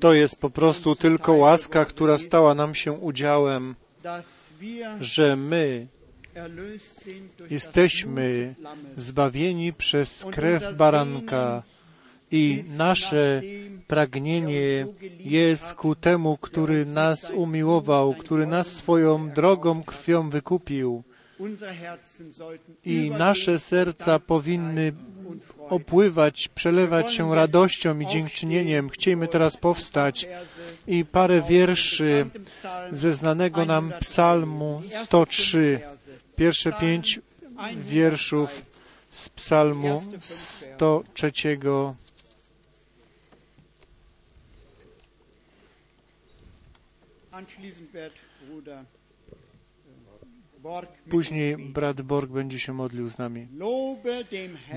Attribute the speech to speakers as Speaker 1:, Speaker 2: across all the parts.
Speaker 1: To jest po prostu tylko łaska, która stała nam się udziałem, że my jesteśmy zbawieni przez krew baranka i nasze pragnienie jest ku temu, który nas umiłował, który nas swoją drogą krwią wykupił. I nasze serca powinny opływać, przelewać się radością i dziękczynieniem. Chcielibyśmy teraz powstać. I parę wierszy ze znanego nam psalmu 103. Pierwsze pięć wierszów z psalmu 103. Później brat Borg będzie się modlił z nami.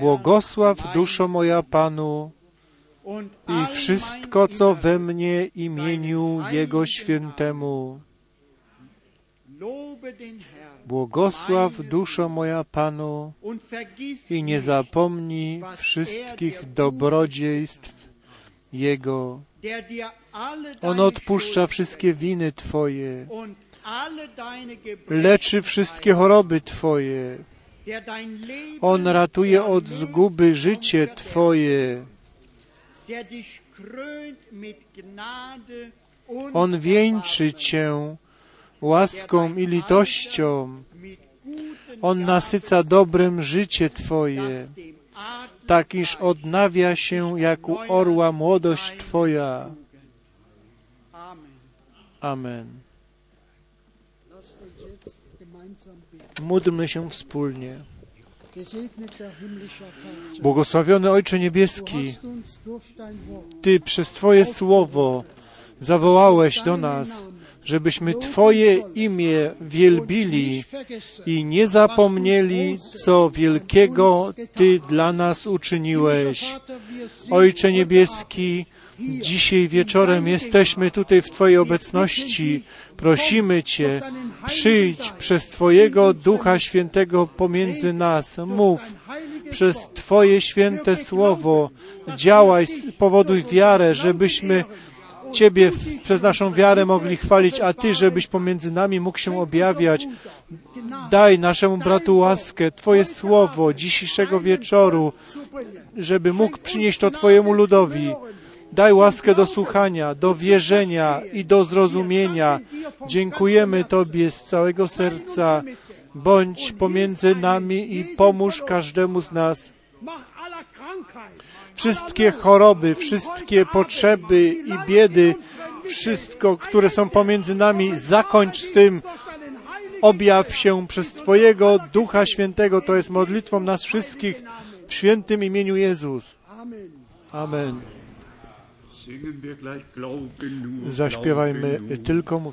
Speaker 1: Błogosław duszo moja Panu i wszystko, co we mnie imieniu Jego świętemu. Błogosław duszo moja Panu i nie zapomnij wszystkich dobrodziejstw Jego. On odpuszcza wszystkie winy Twoje, leczy wszystkie choroby Twoje. On ratuje od zguby życie Twoje. On wieńczy Cię łaską i litością. On nasyca dobrem życie Twoje, tak iż odnawia się jak u orła młodość Twoja. Amen. Módlmy się wspólnie. Błogosławiony Ojcze Niebieski, Ty przez Twoje słowo zawołałeś do nas, żebyśmy Twoje imię wielbili i nie zapomnieli, co wielkiego Ty dla nas uczyniłeś. Ojcze Niebieski, dzisiaj wieczorem jesteśmy tutaj w Twojej obecności. Prosimy Cię, przyjdź przez Twojego Ducha Świętego pomiędzy nas. Mów przez Twoje święte słowo. Działaj, powoduj wiarę, żebyśmy Ciebie przez naszą wiarę mogli chwalić, a Ty, żebyś pomiędzy nami mógł się objawiać. Daj naszemu bratu łaskę, Twoje słowo dzisiejszego wieczoru, żeby mógł przynieść to Twojemu ludowi. Daj łaskę do słuchania, do wierzenia i do zrozumienia. Dziękujemy Tobie z całego serca. Bądź pomiędzy nami i pomóż każdemu z nas. Wszystkie choroby, wszystkie potrzeby i biedy, wszystko, które są pomiędzy nami, zakończ z tym. Objaw się przez Twojego Ducha Świętego. To jest modlitwą nas wszystkich w świętym imieniu Jezus. Amen. Zaśpiewajmy tylko mu.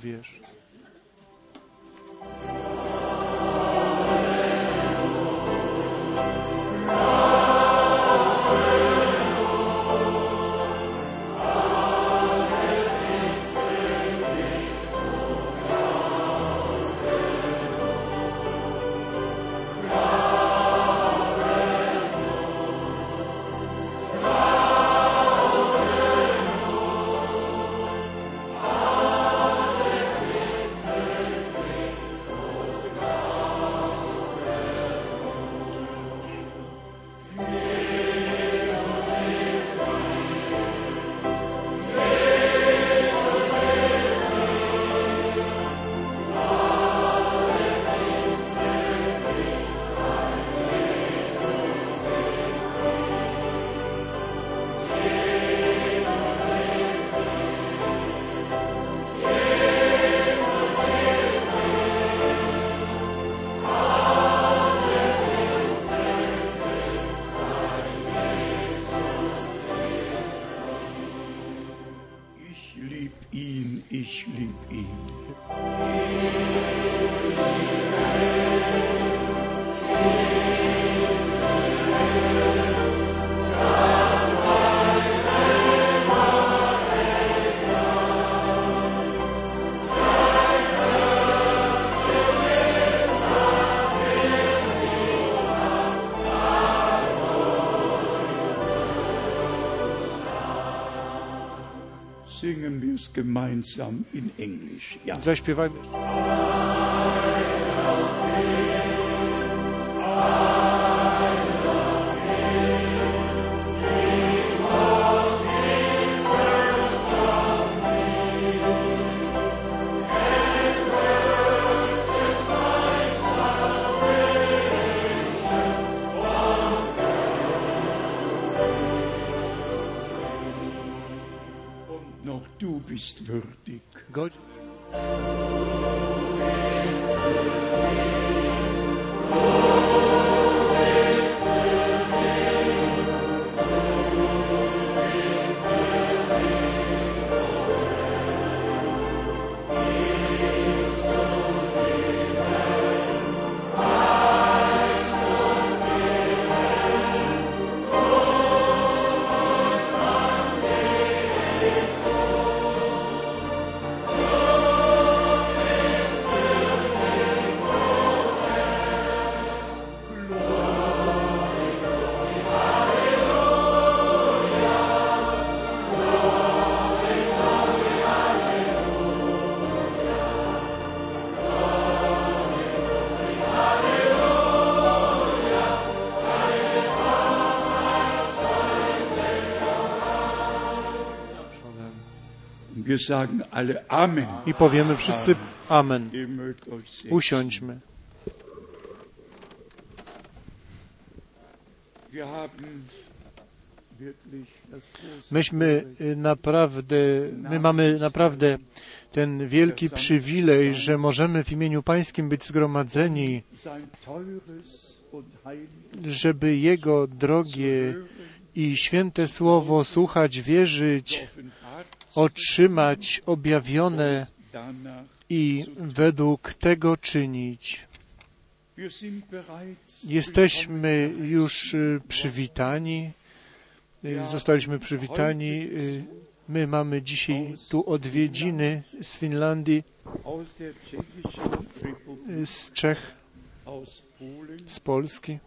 Speaker 2: Gemeinsam in Englisch. Ja.
Speaker 1: Zaśpiewajmy.
Speaker 2: nicht würdig. Gott
Speaker 1: I powiemy wszyscy Amen. Usiądźmy. Myśmy y, naprawdę, my mamy naprawdę ten wielki przywilej, że możemy w imieniu Pańskim być zgromadzeni, żeby Jego drogie i święte słowo słuchać, wierzyć, otrzymać objawione i według tego czynić. Jesteśmy już y, przywitani, y, zostaliśmy przywitani. y, My mamy dzisiaj tu odwiedziny z Finlandii, z Czech, z Polski,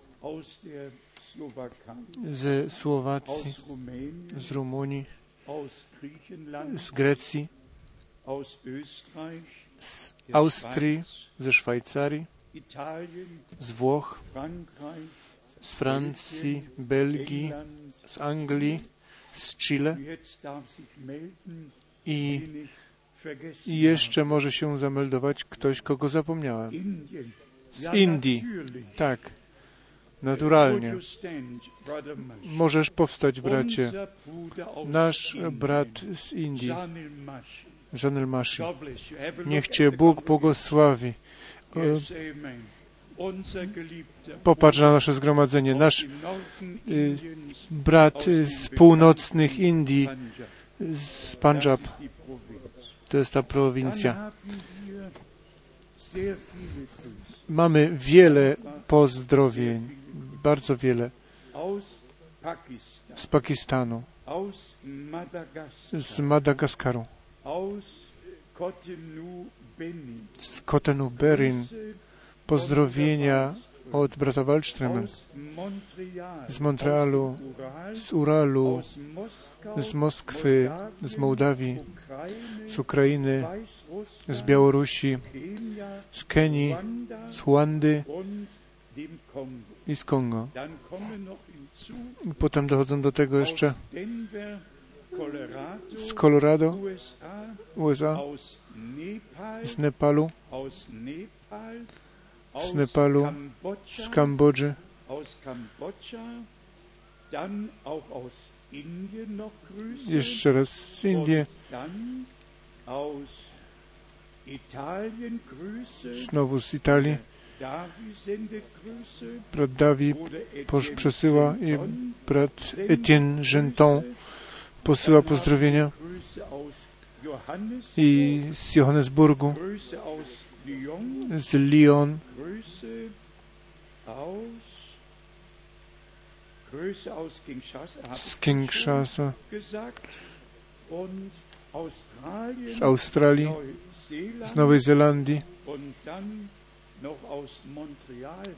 Speaker 1: ze Słowacji, z Rumunii, z Grecji, z Austrii, ze Szwajcarii, z Włoch, z Francji, Belgii, z Anglii, z Chile. I, jeszcze może się zameldować ktoś, kogo zapomniałem. Z Indii. Tak, naturalnie. Możesz powstać, bracie. Nasz brat z Indii. Janel Mashi. Niech Cię Bóg błogosławi. Popatrz na nasze zgromadzenie. Nasz y, brat z północnych Indii, z Punjab, to jest ta prowincja. Mamy wiele pozdrowień, bardzo wiele. Z Pakistanu, z Madagaskaru, z Kotenu Berin. Pozdrowienia od brata Wallströma, z Montrealu, z Uralu, z Moskwy, z Mołdawii, z Ukrainy, z Białorusi, z Kenii, z Rwandy. I z Kongo. Potem dochodzą do tego jeszcze z Colorado,
Speaker 2: USA,
Speaker 1: z Nepalu,
Speaker 2: aus
Speaker 1: Nepalu, z Kambodży, jeszcze raz z Indii, znowu z Italii. Brat
Speaker 2: Etienne
Speaker 1: przesyła i brat Etienne Genton posyła pozdrowienia i z Johannesburgu, z Lyon, z Kinshasa, z Australii, z Nowej Zelandii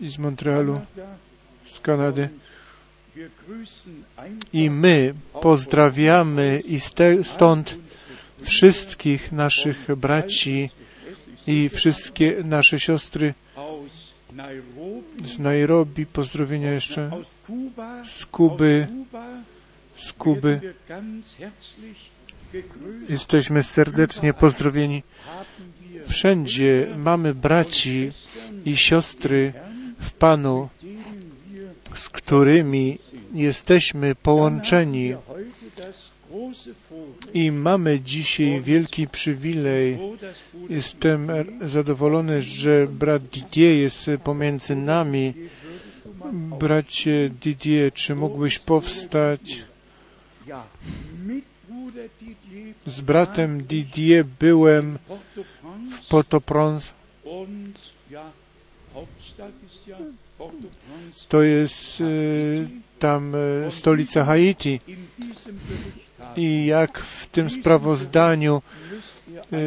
Speaker 1: i z Montrealu, z Kanady. I my pozdrawiamy i stąd wszystkich naszych braci i wszystkie nasze siostry z Nairobi, pozdrowienia jeszcze z Kuby, z Kuby. Jesteśmy serdecznie pozdrowieni. Wszędzie mamy braci i siostry w Panu, z którymi jesteśmy połączeni i mamy dzisiaj wielki przywilej. Jestem zadowolony, że brat Didier jest pomiędzy nami. Bracie Didier, czy mógłbyś powstać? Z bratem Didier byłem w Port-au-Prince.
Speaker 2: und ja, Hauptstadt ist ja Port-au-Prince.
Speaker 1: To jest e, tam e, stolica Haiti. I jak w tym sprawozdaniu, e,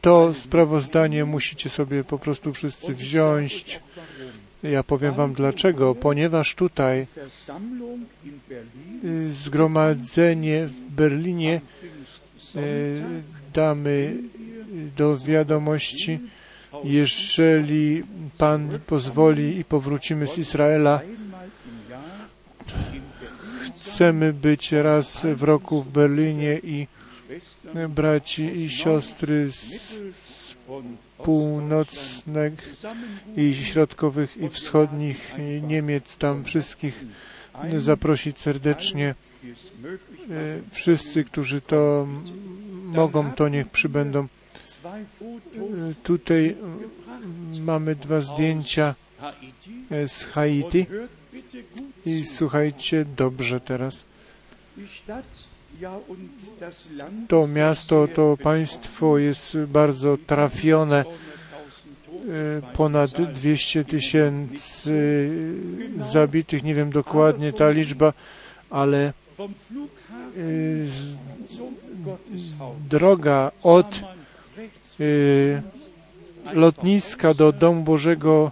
Speaker 1: to sprawozdanie musicie sobie po prostu wszyscy wziąć. Ja powiem wam dlaczego. Ponieważ tutaj zgromadzenie w Berlinie damy do wiadomości, jeżeli Pan pozwoli i powrócimy z Izraela. Chcemy być raz w roku w Berlinie i braci i siostry z
Speaker 2: und
Speaker 1: północnych i środkowych i wschodnich Niemiec, tam wszystkich zaprosić serdecznie. E, Wszyscy, którzy to mogą, to niech przybędą. Tutaj m, mamy dwa zdjęcia e, z Haiti i słuchajcie dobrze teraz. To miasto, to państwo jest bardzo trafione.
Speaker 2: 200.000
Speaker 1: E, Ponad 200 tysięcy zabitych, nie wiem dokładnie ta liczba, ale e, droga od lotniska do Domu Bożego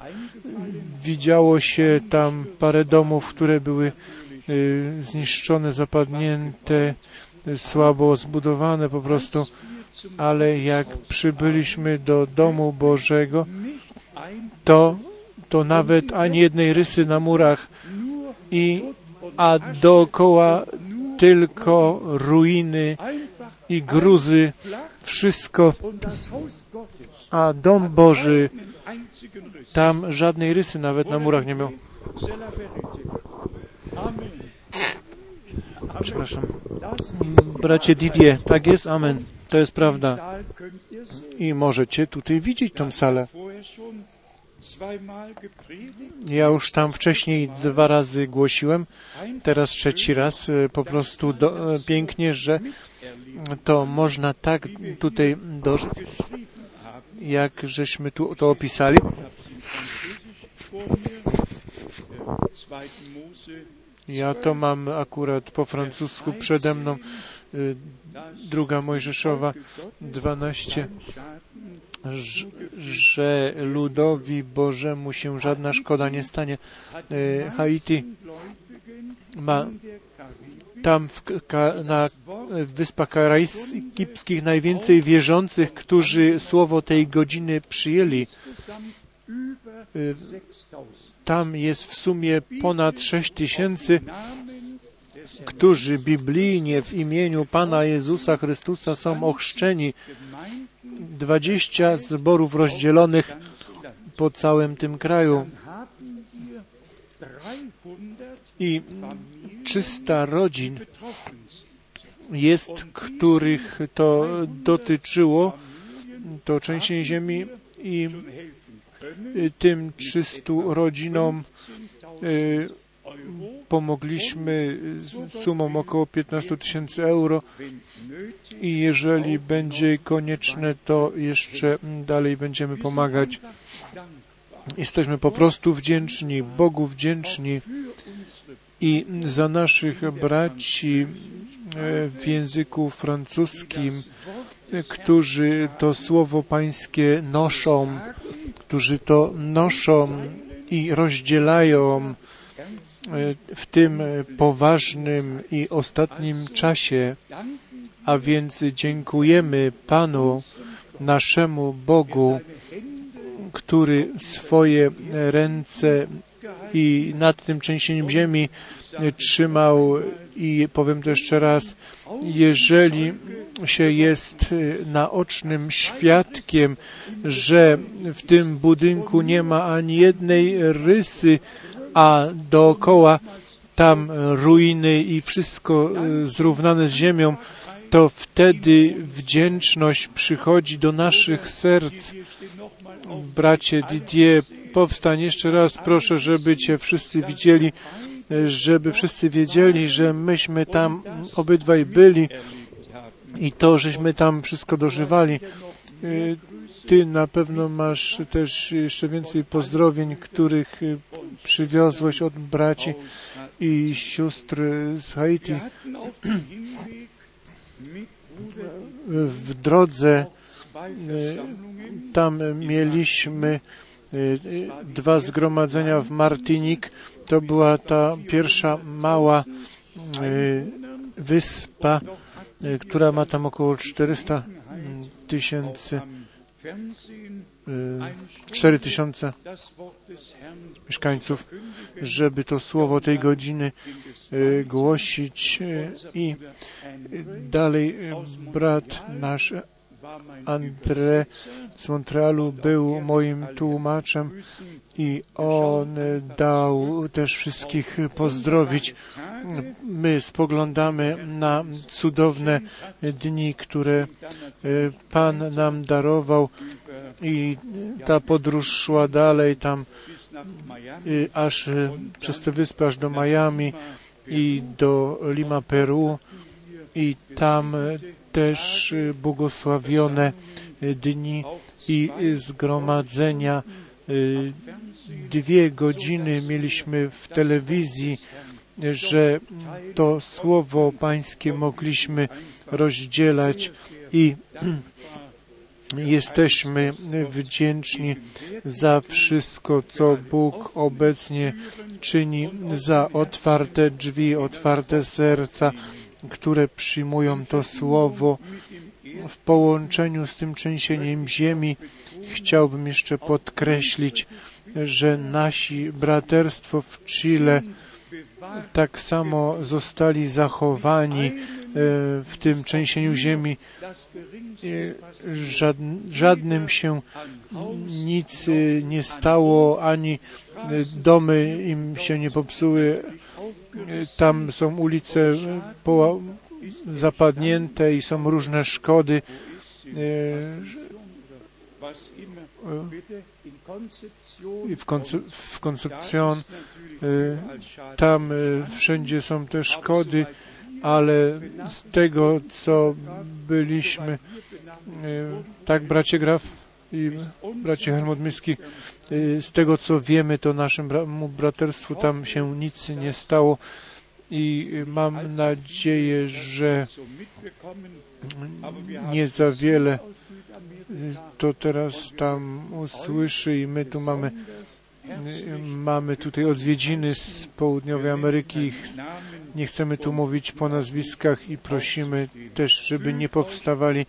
Speaker 1: widziało się tam parę domów, które były y, zniszczone, zapadnięte, y, słabo zbudowane po prostu, ale jak przybyliśmy do Domu Bożego, to, to nawet ani jednej rysy na murach i a dookoła tylko ruiny i gruzy, wszystko, a Dom Boży. Tam żadnej rysy nawet na murach nie miał. Przepraszam. Bracie Didier, tak jest, amen. To jest prawda. I możecie tutaj widzieć tą salę. Ja już tam wcześniej dwa razy głosiłem, teraz trzeci raz. E, Po prostu do, e, pięknie, że to można tak tutaj dożyć, jak żeśmy tu to opisali. Ja to mam akurat po francusku przede mną. e, Druga Mojżeszowa 12.
Speaker 2: Schaden
Speaker 1: Ż- że ludowi Bożemu się żadna szkoda nie stanie. E, Haiti ma tam w, na Wyspach Karaibskich najwięcej wierzących, którzy słowo tej godziny przyjęli.
Speaker 2: 6000
Speaker 1: Tam jest w sumie ponad 6 tysięcy, którzy biblijnie w imieniu Pana Jezusa Chrystusa są ochrzczeni.
Speaker 2: Gemeinden
Speaker 1: 20 zborów rozdzielonych po całym tym kraju
Speaker 2: Dann haben wir 300
Speaker 1: i 300 rodzin jest, których to dotyczyło, to trzęsienie ziemi i y, tym 300 rodzinom
Speaker 2: 10.000
Speaker 1: y, pomogliśmy sumą około 15 tysięcy euro i jeżeli będzie konieczne, to jeszcze dalej będziemy pomagać. Jesteśmy po prostu wdzięczni, Bogu wdzięczni i za naszych braci e, w języku francuskim, e, którzy to słowo pańskie noszą, którzy to noszą i rozdzielają e, w tym poważnym i ostatnim czasie. A więc dziękujemy Panu, naszemu Bogu, który swoje ręce i nad tym trzęsieniem ziemi trzymał i powiem to jeszcze raz, jeżeli się jest naocznym świadkiem, że w tym budynku nie ma ani jednej rysy, a dookoła tam ruiny i wszystko zrównane z ziemią, to wtedy wdzięczność przychodzi do naszych serc. Bracie Didier, powstań jeszcze raz, proszę, żeby Cię wszyscy widzieli, żeby wszyscy wiedzieli, że myśmy tam obydwaj byli i to, żeśmy tam wszystko dożywali. Ty na pewno masz też jeszcze więcej pozdrowień, których przywiozłeś od braci i sióstr z Haiti. W drodze tam mieliśmy dwa zgromadzenia w Martinik. To była ta pierwsza mała wyspa, która ma tam około 400 tysięcy 4 tysiące mieszkańców, żeby to słowo tej godziny głosić i dalej brat nasz André z Montrealu był moim tłumaczem i on dał też wszystkich pozdrowić. My spoglądamy na cudowne dni, które Pan nam darował i ta podróż szła dalej tam aż przez te wyspy, aż do Miami i do Lima, Peru i tam też błogosławione dni i zgromadzenia. Dwie godziny mieliśmy w telewizji, że to słowo pańskie mogliśmy rozdzielać i jesteśmy wdzięczni za wszystko, co Bóg obecnie czyni, za otwarte drzwi, otwarte serca, które przyjmują to słowo. W połączeniu z tym trzęsieniem ziemi chciałbym jeszcze podkreślić, że nasi braterstwo w Chile tak samo zostali zachowani w tym trzęsieniu ziemi. Żadnym się nic nie stało, ani domy im się nie popsuły. Tam są ulice zapadnięte i są różne szkody. I w, konce- w Koncepcjon tam wszędzie są te szkody, ale z tego, co byliśmy, tak bracie Graf i bracie Helmut Miski, z tego, co wiemy, to naszemu braterstwu tam się nic nie stało i mam nadzieję, że nie za wiele to teraz tam usłyszy i my tu mamy mamy tutaj odwiedziny z południowej Ameryki. Nie chcemy tu mówić po nazwiskach i prosimy też, żeby nie powstawali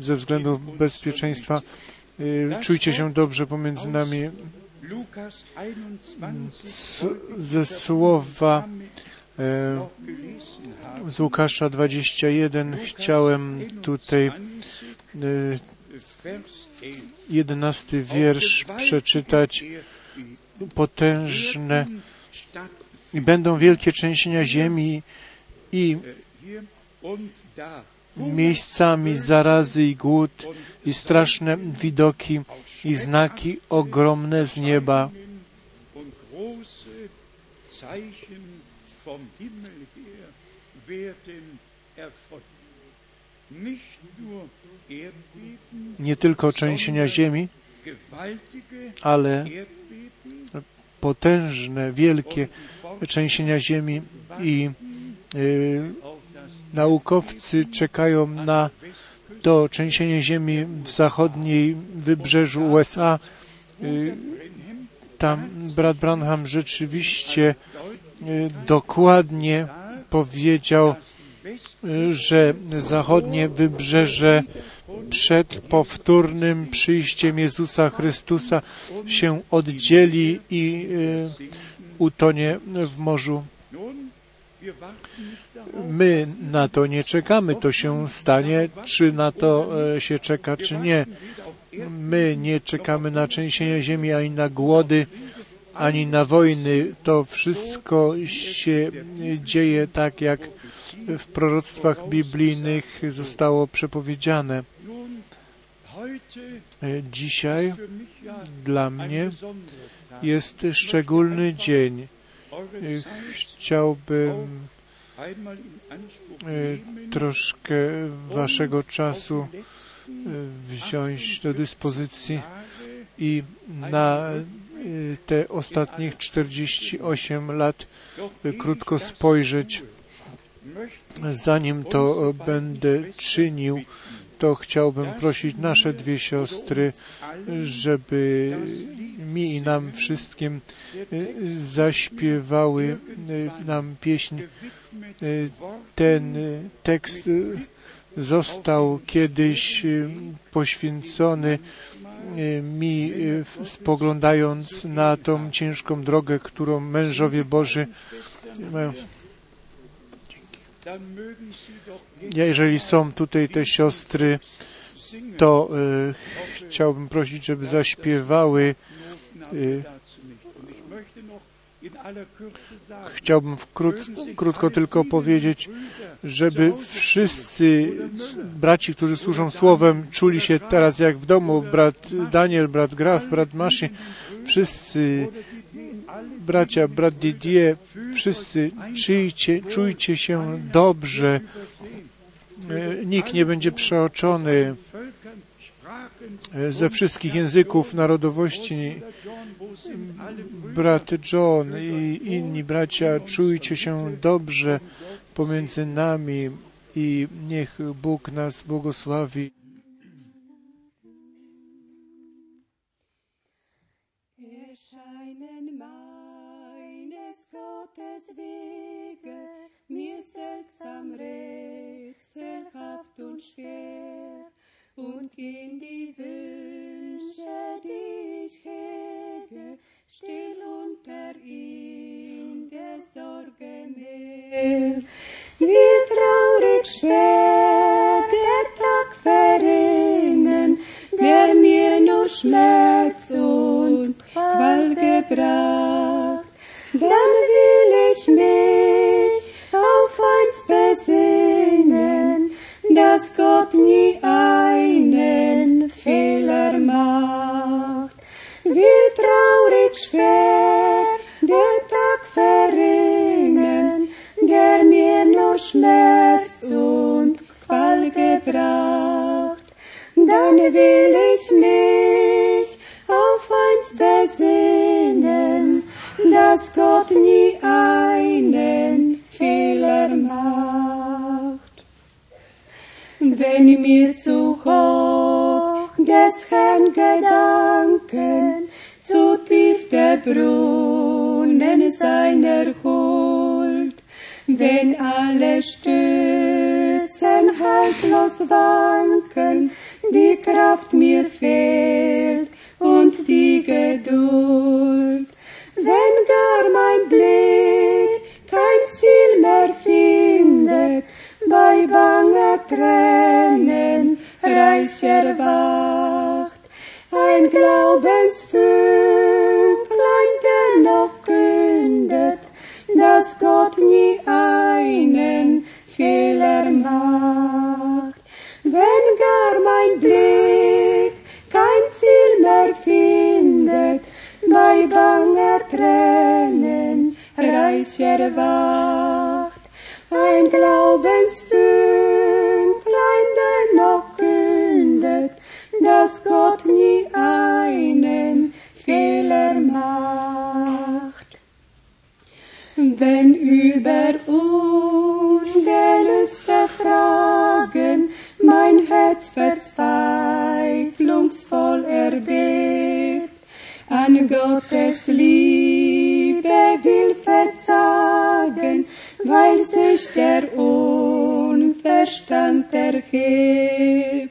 Speaker 1: ze względów bezpieczeństwa. Czujcie się dobrze pomiędzy nami. Ze słowa z Łukasza 21 chciałem tutaj jedenasty wiersz przeczytać potężne i będą wielkie trzęsienia ziemi i miejscami zarazy i głód i straszne widoki i znaki ogromne z nieba. Nie tylko trzęsienia ziemi, ale potężne, wielkie trzęsienia ziemi i y, naukowcy czekają na to trzęsienie ziemi w zachodniej wybrzeżu USA. Y, tam brat Branham rzeczywiście y, dokładnie powiedział, że zachodnie wybrzeże przed powtórnym przyjściem Jezusa Chrystusa się oddzieli i utonie w morzu. My na to nie czekamy, to się stanie, czy na to e, się czeka, czy nie. My nie czekamy na trzęsienie ziemi, ani na głody, ani na wojny. To wszystko się dzieje tak, jak w proroctwach biblijnych zostało przepowiedziane. Dzisiaj dla mnie jest szczególny dzień. Chciałbym troszkę Waszego czasu wziąć do dyspozycji i na te ostatnich 48 lat krótko spojrzeć. Zanim to będę czynił, to chciałbym prosić nasze dwie siostry, żeby mi i nam wszystkim zaśpiewały nam pieśń. Ten tekst został kiedyś poświęcony mi, spoglądając na tą ciężką drogę, którą mężowie Boży mają. Jeżeli są tutaj te siostry, to e, chciałbym prosić, żeby zaśpiewały. E, chciałbym krót, krótko tylko powiedzieć, żeby wszyscy braci, którzy służą Słowem, czuli się teraz jak w domu. Brat Daniel, brat Graf, brat Maszy, wszyscy bracia, brat Didier, wszyscy czujcie, czujcie się dobrze. E, nikt nie będzie przeoczony ze wszystkich języków, narodowości. Brat John i inni bracia, czujcie się dobrze pomiędzy nami i niech Bóg nas błogosławi.
Speaker 3: Mir seltsam und schwer und gehen die Wünsche, die ich hege, still unter in der Sorge mehr. Wie traurig schwer der Tag verrinnen, der mir nur Schmerz und Qual gebracht. Dann will ich mich auf eins besinnen, dass Gott nie einen Fehler macht. Wie traurig schwer der Tag verrinnen, der mir nur Schmerz und Qual gebracht. Dann will ich mich auf eins besinnen, dass Gott nie einen Fehler macht. Wenn mir zu hoch des Herrn Gedanken, zu tief der Brunnen seiner Huld, wenn alle Stützen haltlos wanken, die Kraft mir fehlt und die Geduld, wenn gar mein Blick kein Ziel mehr findet, bei banger Tränen reich erwacht, ein Glaubensfünklein dennoch kündet, dass Gott nie einen Fehler macht. Wenn gar mein Blick kein Ziel mehr findet, bei banger Tränen reich erwacht, Glaubensfünklein dennoch kündet, dass Gott nie einen Fehler macht. Wenn über ungelöste Fragen mein Herz verzweiflungsvoll erbebt, an Gottes Liebe will verzagen, weil sich der Verstand erhebt.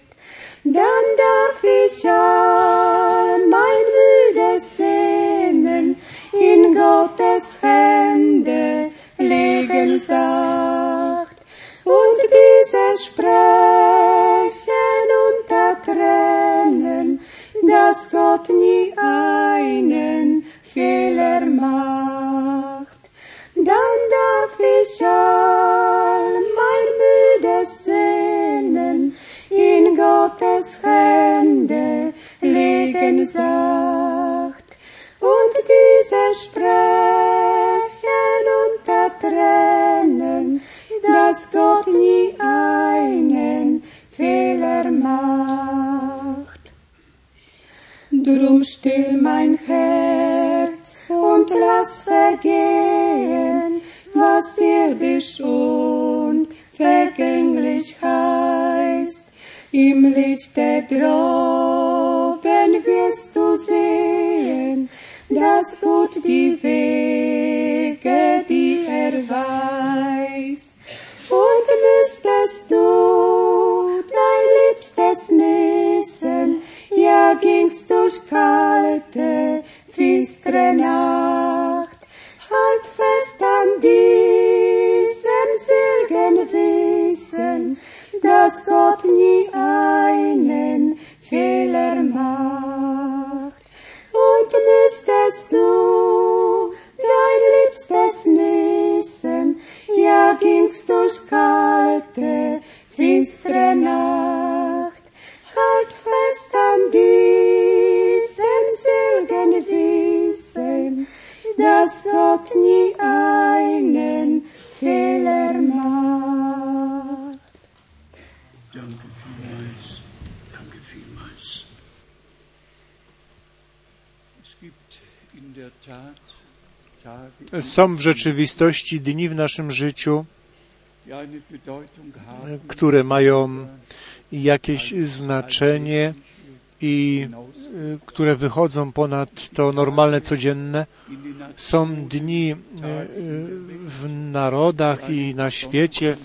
Speaker 3: Dann darf ich all mein müdes Sehnen in Gottes Hände legen sacht. Und dieses Sprechen unter Tränen, dass Gott nie einen Fehler macht. Dann darf ich all mein müdes Sehnen in Gottes Hände legen sacht. Und dieses Sprechen unter Tränen, dass Gott nie einen Fehler macht. Drum still mein Herz und lass vergehen, was irdisch und vergänglich heißt. Im Lichte droben wirst du sehen, dass Gott die Wege dir erweist. Und müsstest du dein Liebstes missen, ja gingst durch kalte, finstere Nacht. Diesem selgen Wissen, dass Gott nie einen Fehler macht. Und müsstest du dein Liebstes missen, ja gingst durch kalte, finstere Nacht. Halt fest an diesem dass Gott nie einen Fehler macht.
Speaker 2: Danke vielmals. Danke vielmals. Es gibt in der Tat Tage,
Speaker 1: Są w rzeczywistości dni w naszym życiu, które mają jakieś znaczenie i y, które wychodzą ponad to normalne, codzienne. Są dni y, w narodach i na świecie,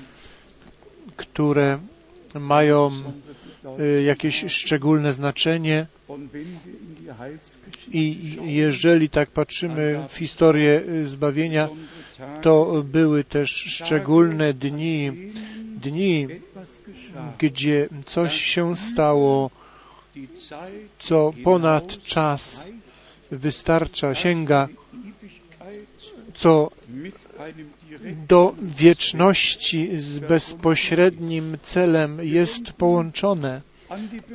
Speaker 1: które mają y, jakieś szczególne znaczenie i jeżeli tak patrzymy w historię zbawienia, to były też szczególne dni, dni, gdzie coś się stało, co ponad czas wystarcza, sięga, co do wieczności z bezpośrednim celem jest połączone.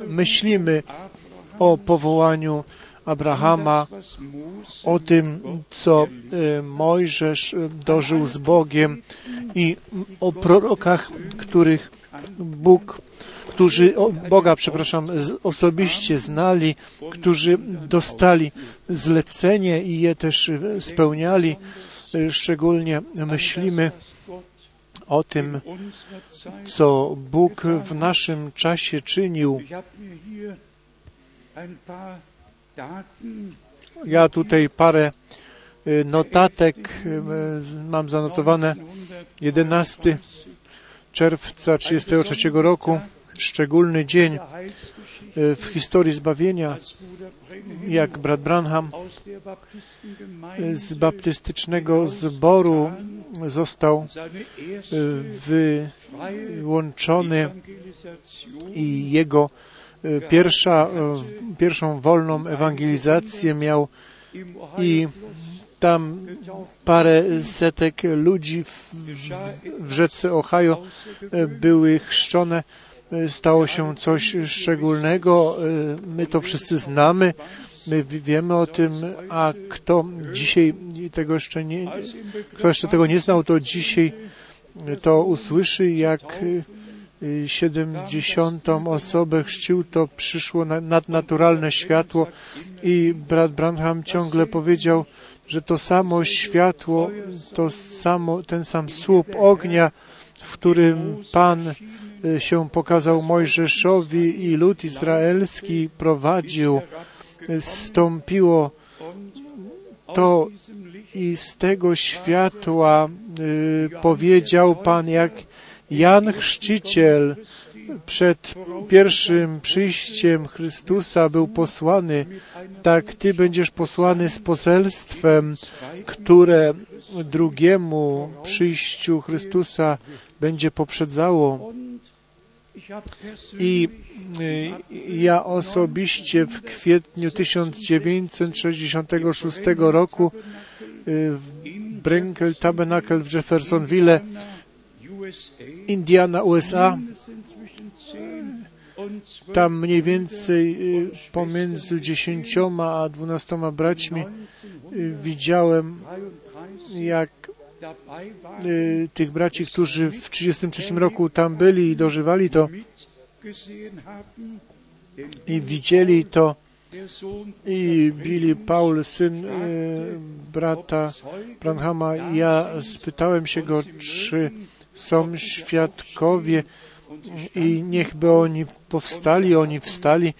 Speaker 1: Myślimy o powołaniu Abrahama, o tym, co y, Mojżesz y, dożył z Bogiem i o prorokach, których Bóg, którzy Boga, przepraszam, osobiście znali, którzy dostali zlecenie i je też y, spełniali. Y, Szczególnie myślimy o tym, co Bóg w naszym czasie czynił. Ja tutaj parę y, notatek mam zanotowane. 11 czerwca 1933 roku, szczególny dzień y, w historii zbawienia, jak brat Branham
Speaker 2: Baptistengemeinde
Speaker 1: z baptystycznego zboru został
Speaker 2: freie
Speaker 1: wyłączony i jego pierwsza, pierwszą wolną ewangelizację miał i tam parę setek ludzi w, w, w rzece Ohio e, były chrzczone. E, Stało się coś szczególnego. E, My to wszyscy znamy. My wi- wiemy o tym, a kto dzisiaj tego jeszcze nie, kto jeszcze tego nie znał, to dzisiaj to usłyszy, jak e, 70 osobę chrzcił, to przyszło na- nadnaturalne światło i brat Branham ciągle powiedział, że to samo światło, to samo, ten sam słup ognia, w którym Pan się pokazał Mojżeszowi i lud izraelski prowadził, stąpiło to i z tego światła y, powiedział Pan, jak Jan Chrzciciel przed pierwszym przyjściem Chrystusa był posłany, tak Ty będziesz posłany z poselstwem, które drugiemu przyjściu Chrystusa będzie poprzedzało. I y, ja osobiście w kwietniu 1966 roku y, w Brenkel Tabernacle w Jeffersonville, Indiana, USA, tam mniej więcej y, pomiędzy dziesięcioma a dwunastoma braćmi widziałem, jak tych braci, którzy w 1933 roku tam byli i dożywali to i widzieli to i Billy Paul, syn brata Branhama, ja spytałem się go, czy są świadkowie i niechby oni powstali, oni wstali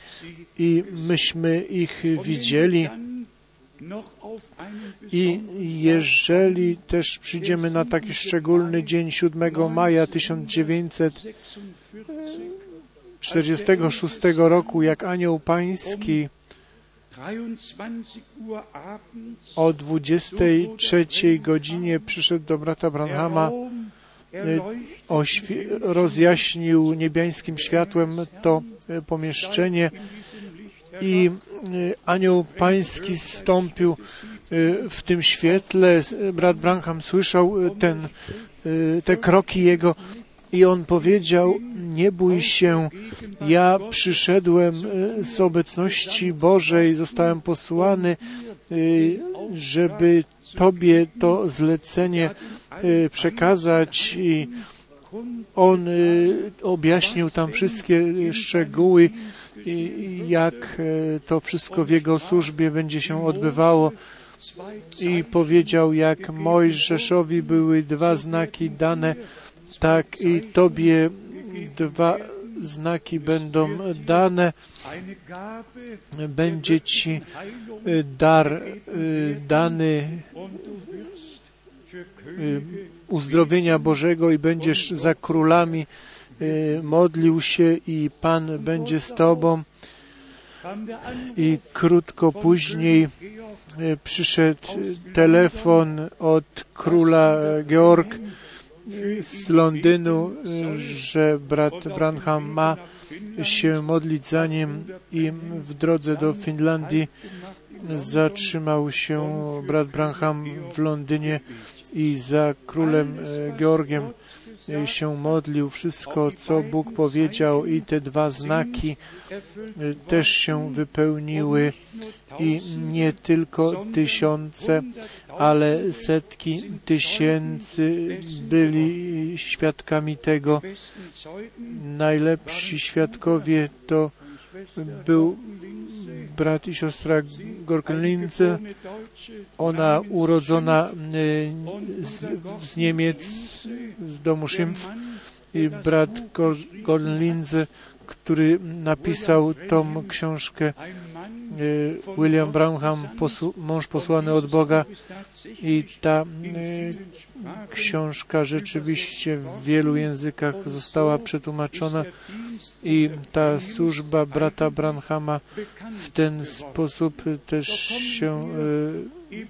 Speaker 1: i myśmy ich widzieli. I jeżeli też przyjdziemy na taki szczególny dzień 7 maja 1946 roku, jak anioł pański o 23 godzinie przyszedł do brata Branhama, rozjaśnił niebiańskim światłem to pomieszczenie i anioł pański zstąpił w tym świetle. Brat Branham słyszał ten, te kroki jego i on powiedział, nie bój się, ja przyszedłem z obecności Bożej, zostałem posłany, żeby Tobie to zlecenie przekazać i on objaśnił tam wszystkie szczegóły, jak to wszystko w jego służbie będzie się odbywało i powiedział, jak Mojżeszowi były dwa znaki dane, tak i Tobie dwa znaki będą dane. Będzie Ci dar dany uzdrowienia Bożego i będziesz za królami modlił się i Pan będzie z Tobą. I krótko później przyszedł telefon od króla Georg z Londynu, że brat Branham ma się modlić za nim i w drodze do Finlandii zatrzymał się brat Branham w Londynie i za królem Georgiem się modlił, wszystko, co Bóg powiedział i te dwa znaki też się wypełniły i nie tylko tysiące, ale setki tysięcy byli świadkami tego. Najlepsi świadkowie to był brat i siostra Gorkenlince, ona urodzona z, z Niemiec, z domu Szympf. I brat Gorkenlinze, który napisał tą książkę William Branham, posł mąż posłany od Boga. I ta książka rzeczywiście w wielu językach została przetłumaczona i ta służba brata Branhama w ten sposób też się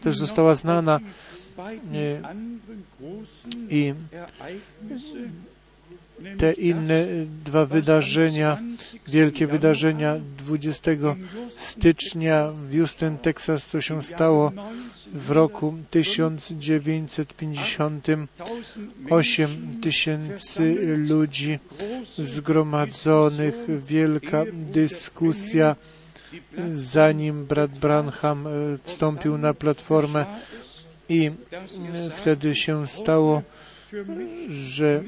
Speaker 1: też została znana i te inne dwa wydarzenia, wielkie wydarzenia 20 stycznia w Houston, Texas, co się stało w roku 1950. 8 tysięcy ludzi zgromadzonych, wielka dyskusja, zanim brat Branham wstąpił na platformę i wtedy się stało, że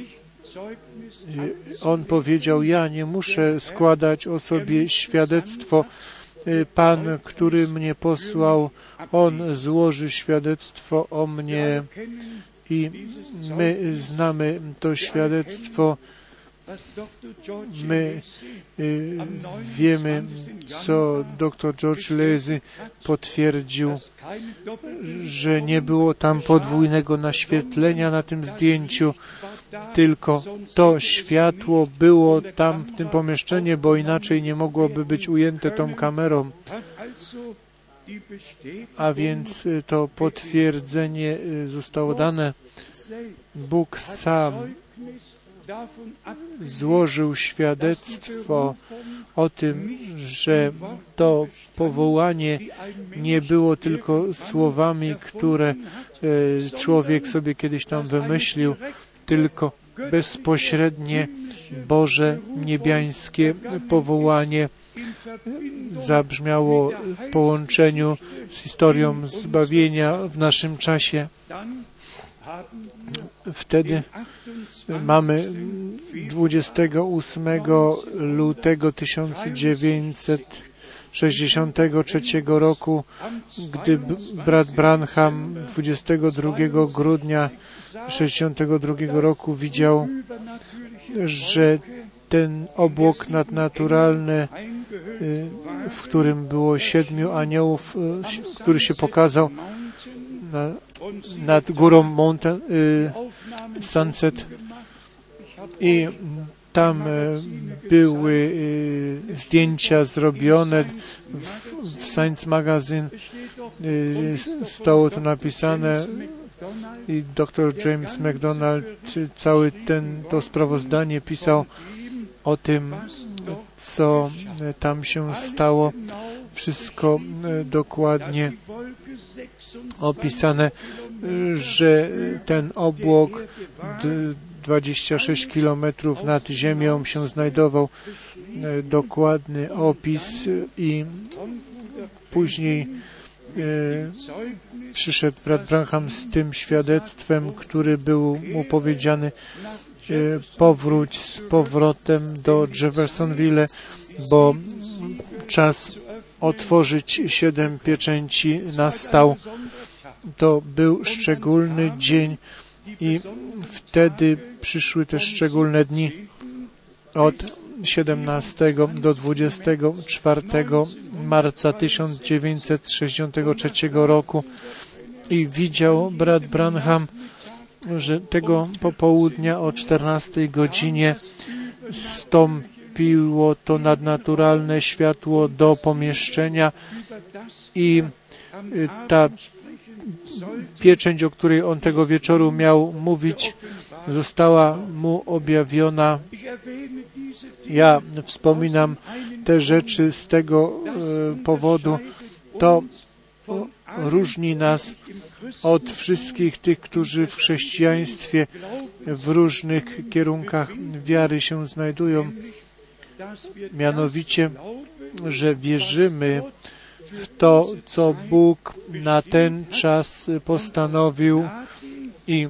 Speaker 1: on powiedział, ja nie muszę składać o sobie świadectwo. Pan, który mnie posłał, On złoży świadectwo o mnie i my znamy to świadectwo. My y, wiemy, co dr George Lezy potwierdził, że nie było tam podwójnego naświetlenia na tym zdjęciu tylko to światło było tam w tym pomieszczeniu, bo inaczej nie mogłoby być ujęte tą kamerą. A więc y, to potwierdzenie y, zostało dane. Bóg sam złożył świadectwo o tym, że to powołanie nie było tylko słowami, które y, człowiek sobie kiedyś tam wymyślił, tylko bezpośrednie Boże niebiańskie powołanie zabrzmiało w połączeniu z historią zbawienia w naszym czasie. Wtedy mamy 28 lutego 1963 roku, gdy brat Branham 22 grudnia 1962 roku widział, że ten obłok nadnaturalny, y, w którym było siedmiu aniołów, y, który się pokazał na, nad górą Mountain, y, Sunset i tam były zdjęcia zrobione w, w Science Magazine. Stało to napisane i dr James McDonald cały ten, to sprawozdanie pisał o tym, co tam się stało. Wszystko dokładnie opisane, że ten obłok 26 kilometrów nad ziemią się znajdował. Dokładny opis i później przyszedł brat Branham z tym świadectwem, który był mu powiedziany, powróć z powrotem do Jeffersonville, bo czas otworzyć siedem pieczęci nastał. To był szczególny dzień i wtedy przyszły też szczególne dni. Od 17 do 24 marca 1963 roku. I widział brat Branham, że tego popołudnia o 14 godzinie stąpiło to nadnaturalne światło do pomieszczenia i ta pieczęć, o której on tego wieczoru miał mówić, została mu objawiona. Ja wspominam te rzeczy z tego e, powodu. To różni nas od wszystkich tych, którzy w chrześcijaństwie w różnych kierunkach wiary się znajdują. Mianowicie, że wierzymy w to, co Bóg na ten czas postanowił i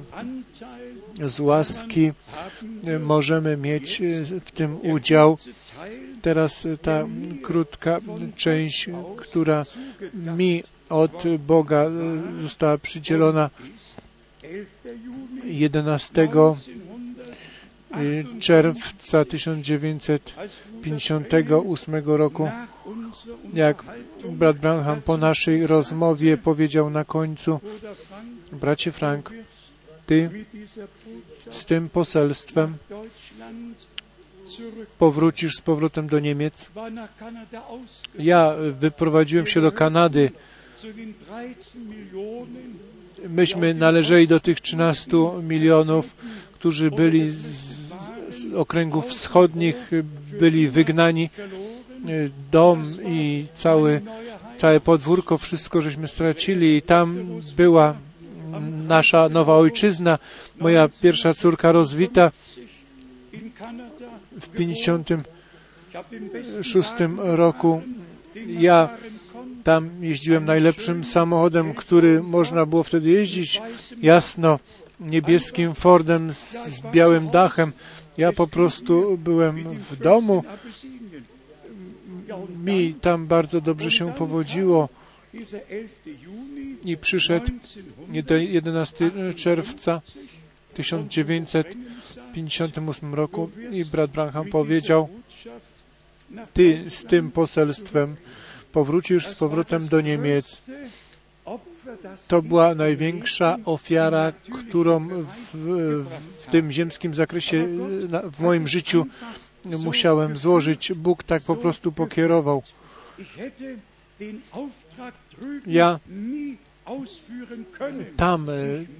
Speaker 1: z łaski możemy mieć w tym udział. Teraz ta krótka część, która mi od Boga została przydzielona 11 czerwca 1958 roku, jak brat Branham po naszej rozmowie powiedział na końcu, bracie Frank, ty z tym poselstwem powrócisz z powrotem do Niemiec. Ja wyprowadziłem się do Kanady. Myśmy należeli do tych 13 milionów, którzy byli okręgów wschodnich, byli wygnani. Dom i cały, całe podwórko, wszystko żeśmy stracili i tam była nasza nowa ojczyzna, moja pierwsza córka rozwita w 56 roku. Ja tam jeździłem najlepszym samochodem, który można było wtedy jeździć. Jasno, niebieskim Fordem z białym dachem. Ja po prostu byłem w domu. Mi tam bardzo dobrze się powodziło i przyszedł 11 czerwca 1958 roku i brat Branham powiedział, ty z tym poselstwem powrócisz z powrotem do Niemiec. To była największa ofiara, którą w, w tym ziemskim zakresie w moim życiu musiałem złożyć. Bóg tak po prostu pokierował. Ja tam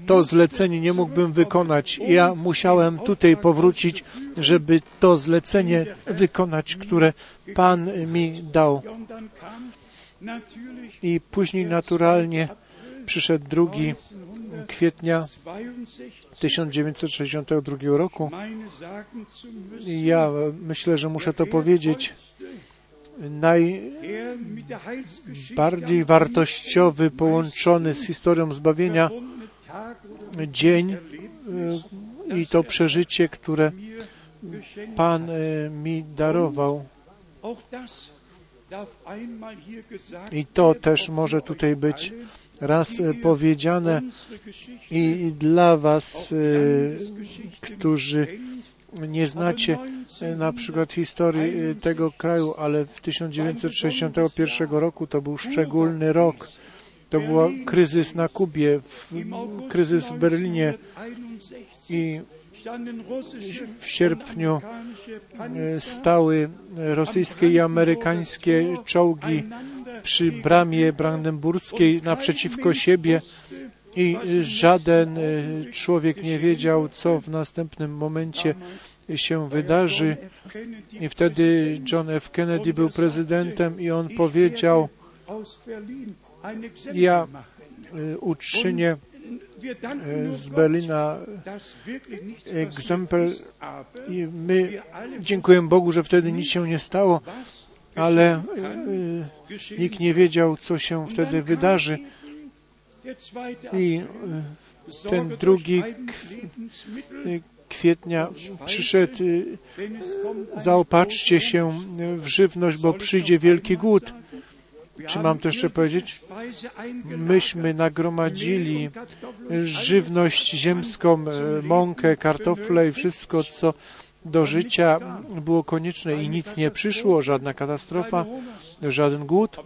Speaker 1: to zlecenie nie mógłbym wykonać. Ja musiałem tutaj powrócić, żeby to zlecenie wykonać, które Pan mi dał. I później naturalnie przyszedł 2 kwietnia 1962 roku. Ja myślę, że muszę to powiedzieć. Najbardziej wartościowy, połączony z historią zbawienia dzień i to przeżycie, które Pan mi darował. I to też może tutaj być raz powiedziane i dla Was, którzy nie znacie na przykład historii tego kraju, ale w 1961 roku to był szczególny rok. To był kryzys na Kubie, kryzys w Berlinie i w sierpniu stały rosyjskie i amerykańskie czołgi przy bramie brandenburskiej naprzeciwko siebie i żaden człowiek nie wiedział, co w następnym momencie się wydarzy. I wtedy John F. Kennedy był prezydentem i on powiedział, ja uczynię z Berlina egzempel i my dziękujemy Bogu, że wtedy nic się nie stało, ale nikt nie wiedział, co się wtedy wydarzy. I ten drugi kwietnia przyszedł, zaopatrzcie się w żywność, bo przyjdzie wielki głód. Czy mam to jeszcze powiedzieć? Myśmy nagromadzili żywność ziemską, mąkę, kartofle i wszystko, co do życia było konieczne i nic nie przyszło, żadna katastrofa, żaden głód.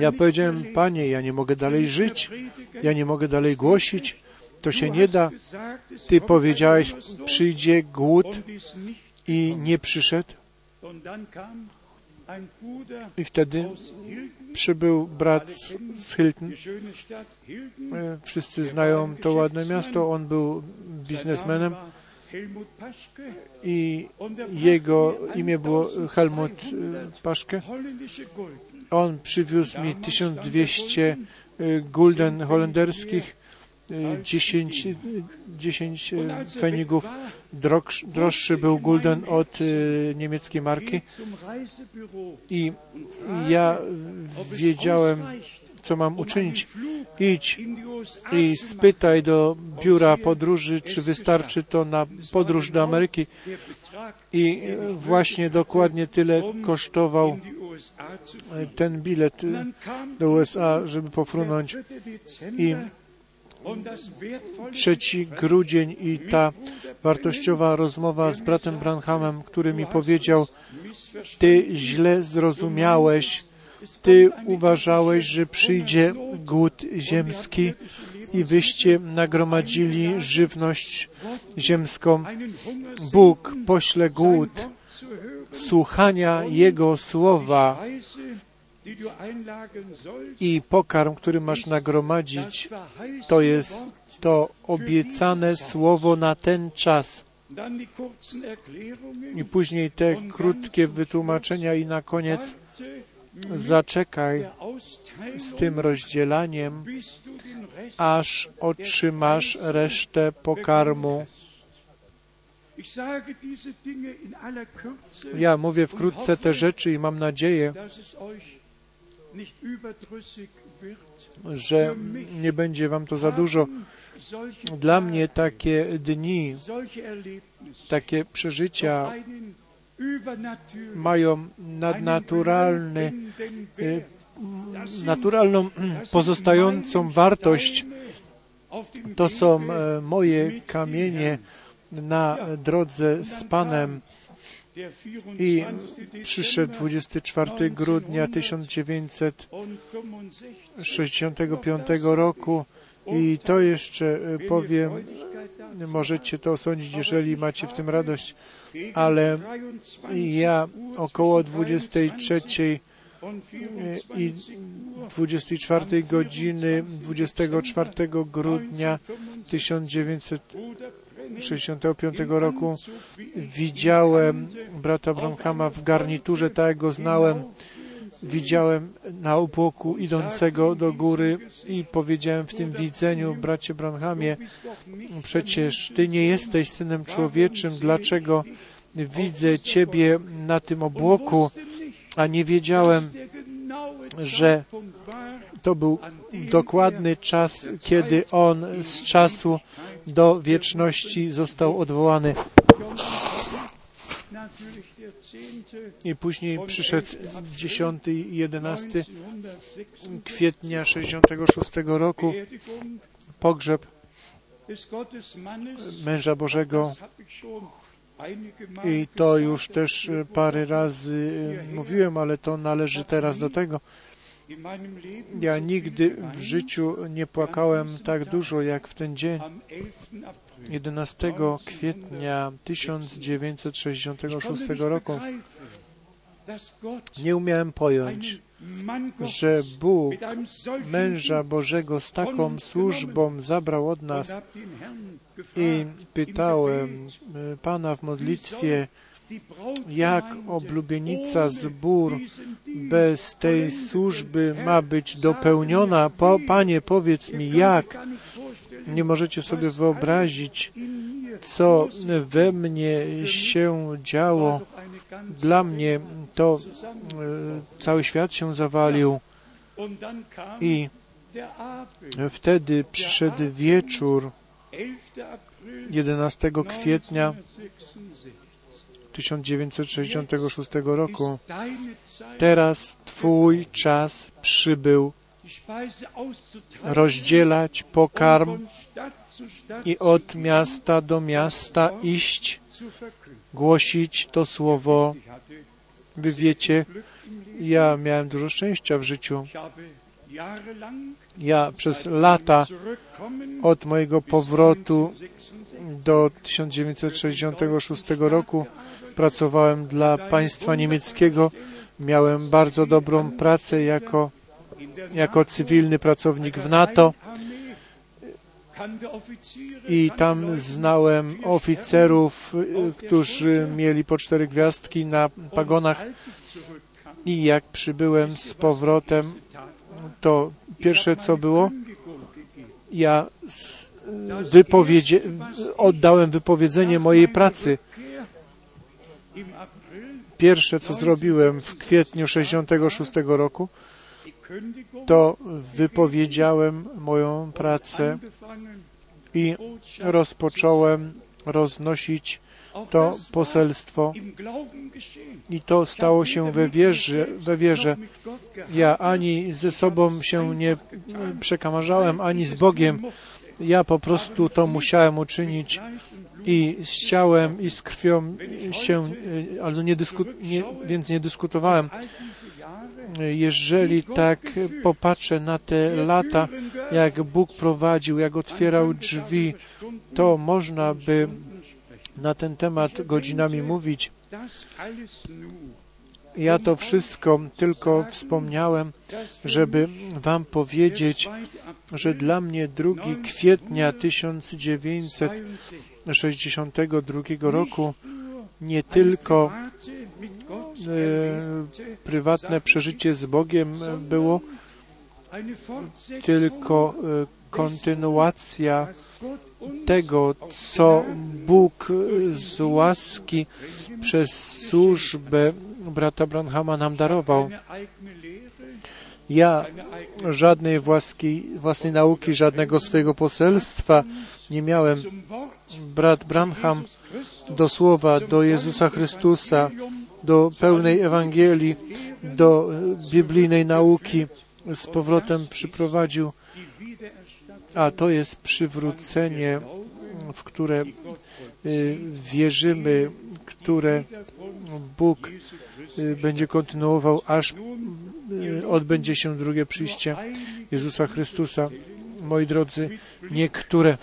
Speaker 1: Ja powiedziałem, Panie, ja nie mogę dalej żyć, ja nie mogę dalej głosić, to się nie da. Ty powiedziałeś, przyjdzie głód i nie przyszedł. I wtedy przybył brat z Hilton. Wszyscy znają to ładne miasto. On był biznesmenem i jego imię było Helmut Paszke. On przywiózł mi 1200 gulden holenderskich 10, 10 fenigów droższy był gulden od niemieckiej marki. I ja wiedziałem, co mam uczynić. Idź i spytaj do biura podróży, czy wystarczy to na podróż do Ameryki. I właśnie dokładnie tyle kosztował ten bilet do USA, żeby pofrunąć. I 3 grudzień i ta wartościowa rozmowa z bratem Branhamem, który mi powiedział, ty źle zrozumiałeś, ty uważałeś, że przyjdzie głód ziemski i wyście nagromadzili żywność ziemską. Bóg pośle głód słuchania Jego słowa i pokarm, który masz nagromadzić, to jest to obiecane słowo na ten czas. I później te krótkie wytłumaczenia i na koniec zaczekaj z tym rozdzielaniem, aż otrzymasz resztę pokarmu. Ja mówię wkrótce te rzeczy i mam nadzieję, że nie będzie wam to za dużo. Dla mnie takie dni, takie przeżycia mają nadnaturalny, naturalną, pozostającą wartość. To są moje kamienie na drodze z Panem I
Speaker 2: 24.
Speaker 1: przyszedł
Speaker 2: Dezember
Speaker 1: 24 grudnia 1965 roku i to jeszcze e, powiem, możecie to osądzić, jeżeli macie w tym radość, ale ja około 23 i 24 godziny 24 grudnia 1965 roku widziałem brata Bronhama w garniturze, tak go znałem. Widziałem na obłoku idącego do góry i powiedziałem w tym widzeniu, bracie Branhamie, przecież Ty nie jesteś Synem Człowieczym, dlaczego widzę Ciebie na tym obłoku, a nie wiedziałem, że to był dokładny czas, kiedy On z czasu do wieczności został odwołany. I później przyszedł 10 i 11 kwietnia 66 roku pogrzeb męża Bożego i to już też parę razy mówiłem, ale to należy teraz do tego. Ja nigdy w życiu nie płakałem tak dużo jak w ten dzień. 11 kwietnia 1966 roku nie umiałem pojąć, że Bóg męża Bożego z taką służbą zabrał od nas i pytałem Pana w modlitwie, jak oblubienica zbór bez tej służby ma być dopełniona. Po, Panie, powiedz mi, jak? Nie możecie sobie wyobrazić, co we mnie się działo. Dla mnie to e, cały świat się zawalił i wtedy przyszedł wieczór 11 kwietnia 1966 roku. Teraz Twój czas przybył rozdzielać pokarm i od miasta do miasta iść, głosić to słowo. Wy wiecie, ja miałem dużo szczęścia w życiu. Ja przez lata od mojego powrotu do 1966 roku pracowałem dla państwa niemieckiego. Miałem bardzo dobrą pracę jako, jako cywilny pracownik w NATO i tam znałem oficerów, którzy mieli po cztery gwiazdki na pagonach i jak przybyłem z powrotem, to pierwsze co było, ja oddałem wypowiedzenie mojej pracy. Pierwsze, co zrobiłem w kwietniu 66 roku, to wypowiedziałem moją pracę i rozpocząłem roznosić to poselstwo i to stało się we wierze, we wierze. Ja ani ze sobą się nie przekamarzałem, ani z Bogiem. Ja po prostu to musiałem uczynić i z ciałem i z krwią się, also nie dysku, nie, więc nie dyskutowałem. Jeżeli tak popatrzę na te lata, jak Bóg prowadził, jak otwierał drzwi, to można by na ten temat godzinami mówić. Ja to wszystko tylko wspomniałem, żeby Wam powiedzieć, że dla mnie 2 kwietnia 1962 roku nie tylko e, prywatne przeżycie z Bogiem było, tylko e, kontynuacja tego, co Bóg z łaski przez służbę brata Branhama nam darował. Ja żadnej właskiej, własnej nauki, żadnego swojego poselstwa nie miałem. Brat Branham do słowa, do Jezusa Chrystusa, do pełnej Ewangelii, do biblijnej nauki z powrotem przyprowadził, a to jest przywrócenie, w które y, wierzymy, które Bóg y, będzie kontynuował, aż odbędzie się drugie przyjście Jezusa Chrystusa. Moi drodzy, niektóre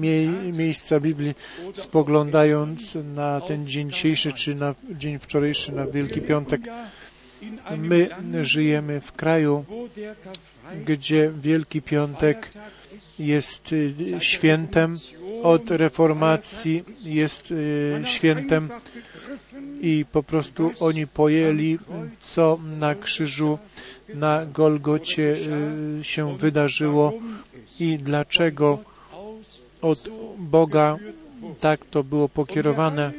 Speaker 1: mie miejsca Biblii, spoglądając na ten dzień dzisiejszy, czy na dzień wczorajszy, na Wielki Piątek, my żyjemy w kraju, gdzie Wielki Piątek jest y, świętem od reformacji, jest y, świętem i po prostu oni pojęli, co na krzyżu na Golgocie y, się wydarzyło i dlaczego od Boga tak to było pokierowane.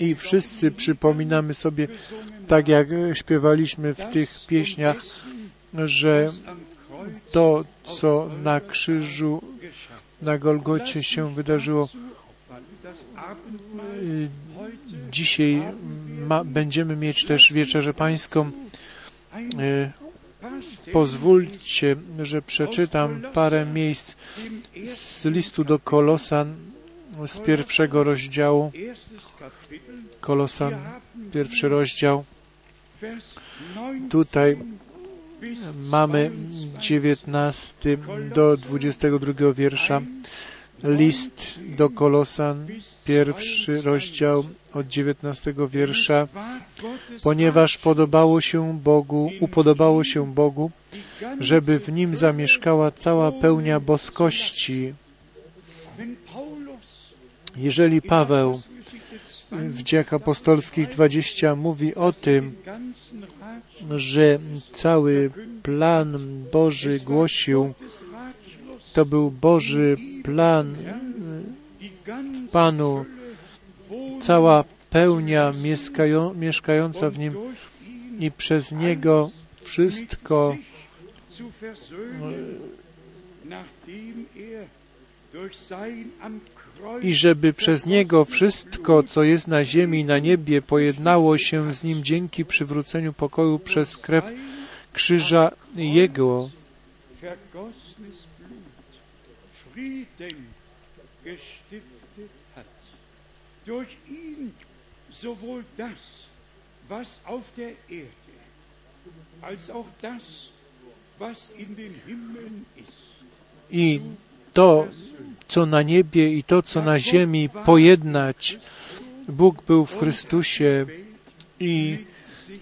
Speaker 1: I wszyscy przypominamy sobie, tak jak śpiewaliśmy w tych pieśniach, że to, co na krzyżu, na Golgocie się wydarzyło, y, dzisiaj ma, będziemy mieć też wieczerzę pańską. Y, pozwólcie, że przeczytam parę miejsc z listu do Kolosan z pierwszego rozdziału. Kolosan, pierwszy rozdział. Tutaj mamy 19 do 22 wiersza. List do Kolosan, pierwszy rozdział od 19 wiersza. Ponieważ podobało się Bogu, upodobało się Bogu, żeby w nim zamieszkała cała pełnia boskości. Jeżeli Paweł w dziejach apostolskich 20 mówi o tym, że cały plan Boży głosił, to był Boży plan Panu, cała pełnia mieszkająca w Nim i przez Niego wszystko i żeby przez Niego wszystko, co jest na ziemi i na niebie, pojednało się z Nim dzięki przywróceniu pokoju przez krew krzyża Jego. Durch ihn sowohl das, was auf der Erde, als auch das, was in den Himmeln ist. I to, co na niebie i to, co na ziemi, pojednać. Bóg był w Chrystusie i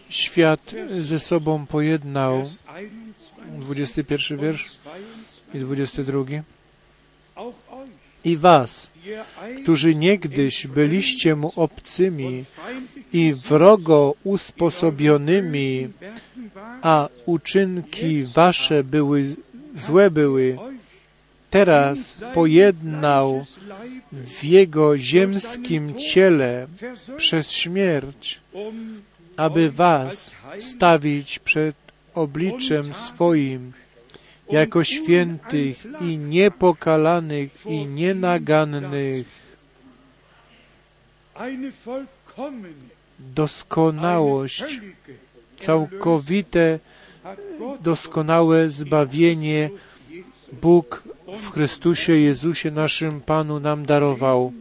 Speaker 1: świat ze sobą pojednał. 21 wiersz i 22. I was, którzy niegdyś byliście mu obcymi i wrogo usposobionymi, a uczynki wasze były złe były, teraz pojednał w Jego ziemskim ciele przez śmierć, aby was stawić przed obliczem swoim jako świętych i niepokalanych i nienagannych. Doskonałość, całkowite, doskonałe zbawienie Bóg w Chrystusie Jezusie naszym Panu nam darował.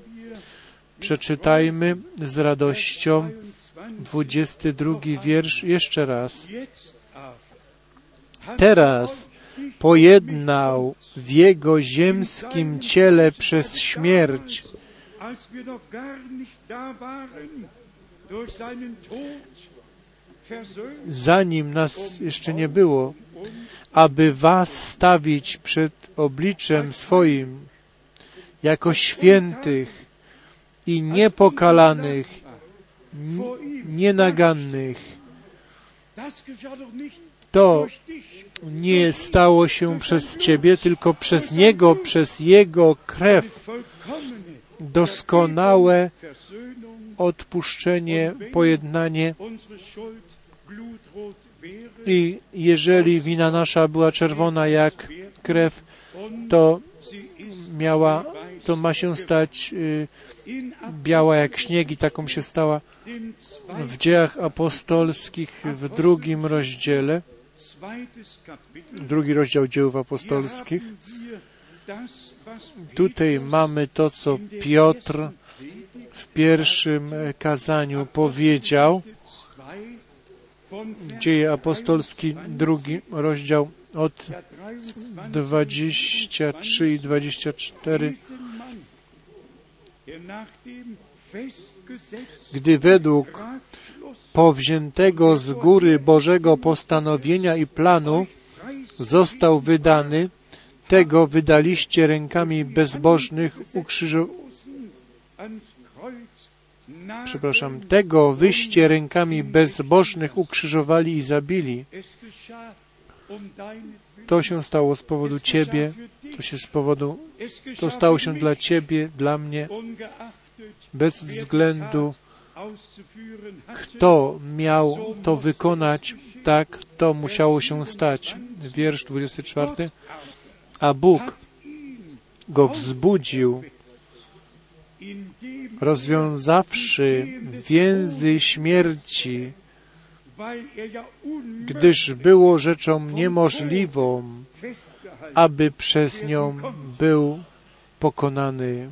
Speaker 1: Przeczytajmy z radością 22 wiersz jeszcze raz. Teraz pojednał w Jego ziemskim ciele przez śmierć, zanim nas jeszcze nie było, aby was stawić przed obliczem swoim jako świętych i niepokalanych, nienagannych. To nie stało się przez Ciebie, tylko przez Niego, przez Jego krew. Doskonałe odpuszczenie, pojednanie. I jeżeli wina nasza była czerwona jak krew, to miała, to ma się stać y, biała jak śnieg i taką się stała w dziejach apostolskich w drugim rozdziale, drugi rozdział dzieł apostolskich. Tutaj mamy to, co Piotr w pierwszym kazaniu powiedział, Dzieje apostolski, drugi rozdział od 23 i 24, gdy według powziętego z góry Bożego postanowienia i planu został wydany, tego wydaliście rękami bezbożnych ukrzyżowanych. Przepraszam, tego wyście rękami bezbożnych ukrzyżowali i zabili. To się stało z powodu Ciebie, to się z powodu, to stało się dla Ciebie, dla mnie, bez względu, kto miał to wykonać, tak to musiało się stać. Wiersz 24. A Bóg go wzbudził, rozwiązawszy więzy śmierci, gdyż było rzeczą niemożliwą, aby przez nią był pokonany.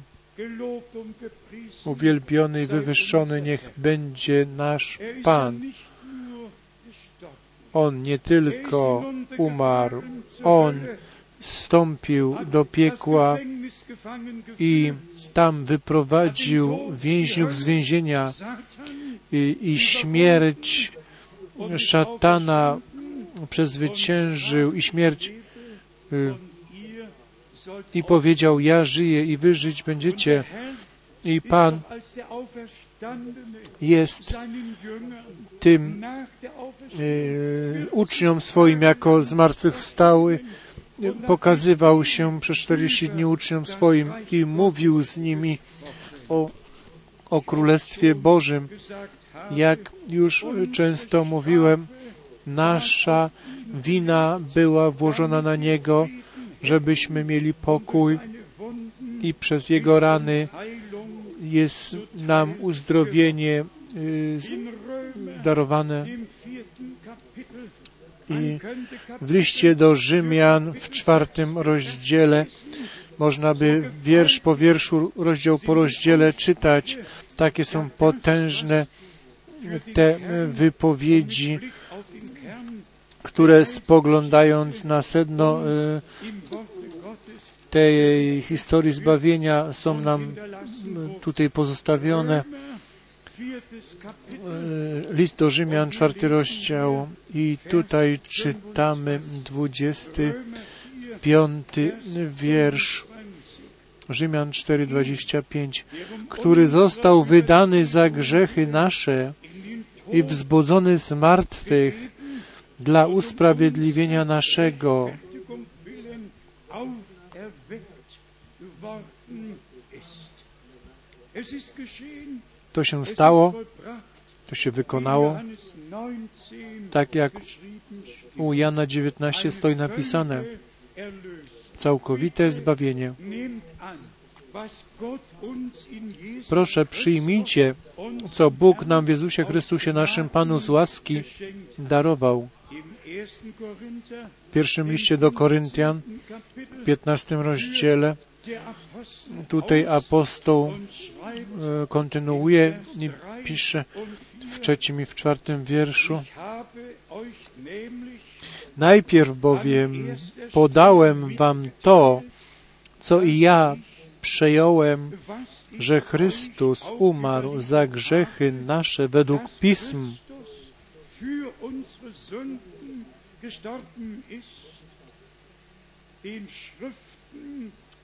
Speaker 1: Uwielbiony i wywyższony niech będzie nasz Pan. On nie tylko umarł, On wstąpił do piekła i tam wyprowadził więźniów z więzienia i, i śmierć szatana przezwyciężył i śmierć y, i powiedział, ja żyję i wy żyć będziecie. I Pan jest tym y, uczniom swoim jako zmartwychwstały pokazywał się przez 40 dni uczniom swoim i mówił z nimi o, o Królestwie Bożym. Jak już często mówiłem, nasza wina była włożona na Niego, żebyśmy mieli pokój i przez Jego rany jest nam uzdrowienie y, darowane. I w liście do Rzymian w czwartym rozdziale można by wiersz po wierszu, rozdział po rozdziale czytać. Takie są potężne te wypowiedzi, które spoglądając na sedno y, tej historii zbawienia są nam tutaj pozostawione. E, list do Rzymian, czwarty rozdział i tutaj czytamy dwudziesty piąty wiersz. Rzymian 4:25, który został wydany za grzechy nasze i wzbudzony z martwych dla usprawiedliwienia naszego. To się stało, to się wykonało, tak jak u Jana 19 stoi napisane, całkowite zbawienie. Proszę, przyjmijcie, co Bóg nam w Jezusie Chrystusie, naszym Panu z łaski darował. W pierwszym liście do Koryntian, w 15 rozdziale, tutaj apostoł e, kontynuuje i pisze w trzecim i w czwartym wierszu. Najpierw bowiem podałem wam to, co i ja przejąłem, że Chrystus umarł za grzechy nasze według pism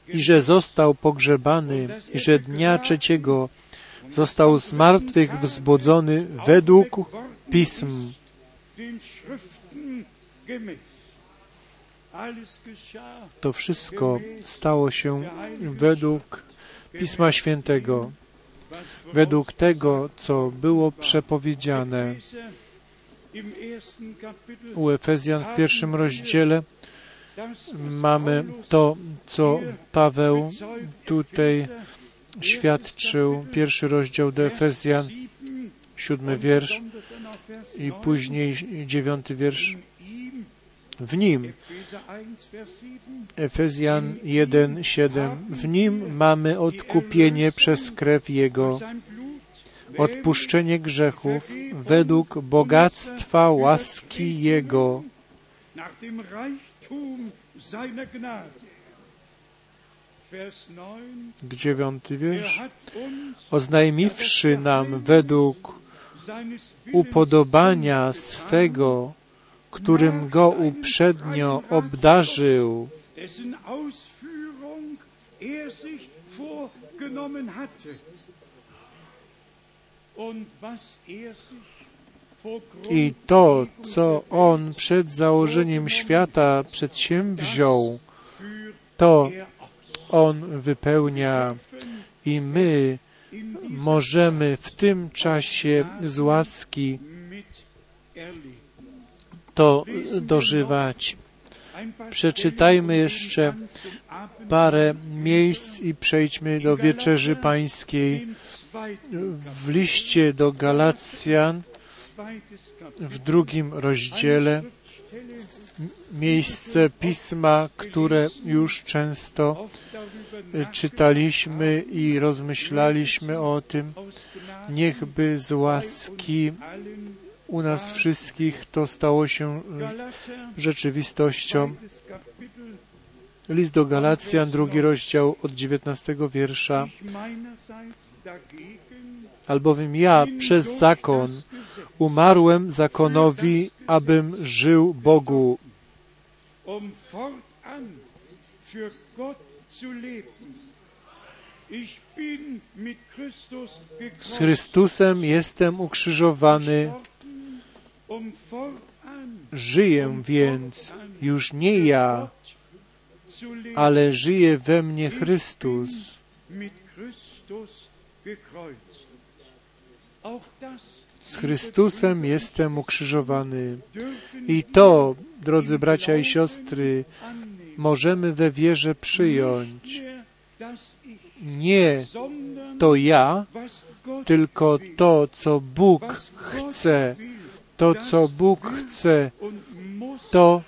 Speaker 1: i że został pogrzebany i że dnia trzeciego został z martwych wzbudzony według pism. To wszystko stało się według Pisma Świętego, według tego, co było przepowiedziane. U Efezjan w pierwszym rozdziale mamy to, co Paweł tutaj świadczył. Pierwszy rozdział do Efezjan, siódmy wiersz i później dziewiąty wiersz. W nim, Efezjan 1, 7, w nim mamy odkupienie przez krew Jego, odpuszczenie grzechów według bogactwa łaski Jego.
Speaker 2: Nach dem Reichtum seiner Gnade. Vers 9.
Speaker 1: Dziewiąty
Speaker 2: Er
Speaker 1: wiersz.
Speaker 2: uns
Speaker 1: Oznajmiwszy nam według upodobania swego, którym go uprzednio obdarzył,
Speaker 2: er. Und was er sich vor
Speaker 1: i to, co on przed założeniem świata przedsięwziął, to on wypełnia i my możemy w tym czasie z łaski to dożywać. Przeczytajmy jeszcze parę miejsc i przejdźmy do wieczerzy pańskiej. W liście do Galacjan. W drugim rozdziale miejsce pisma, które już często y, czytaliśmy i rozmyślaliśmy o tym. Niechby z łaski u nas wszystkich to stało się rzeczywistością. List do Galacjan, drugi rozdział od 19 wiersza. Albowiem ja przez zakon umarłem zakonowi, abym żył Bogu.
Speaker 2: um
Speaker 1: Z Chrystusem jestem ukrzyżowany,
Speaker 2: um
Speaker 1: żyję więc już nie ja, ale żyje we mnie Chrystus. Z Chrystusem jestem ukrzyżowany. I to, drodzy bracia i siostry, możemy we wierze przyjąć. Nie to ja, tylko to, co Bóg chce. To, co Bóg chce, to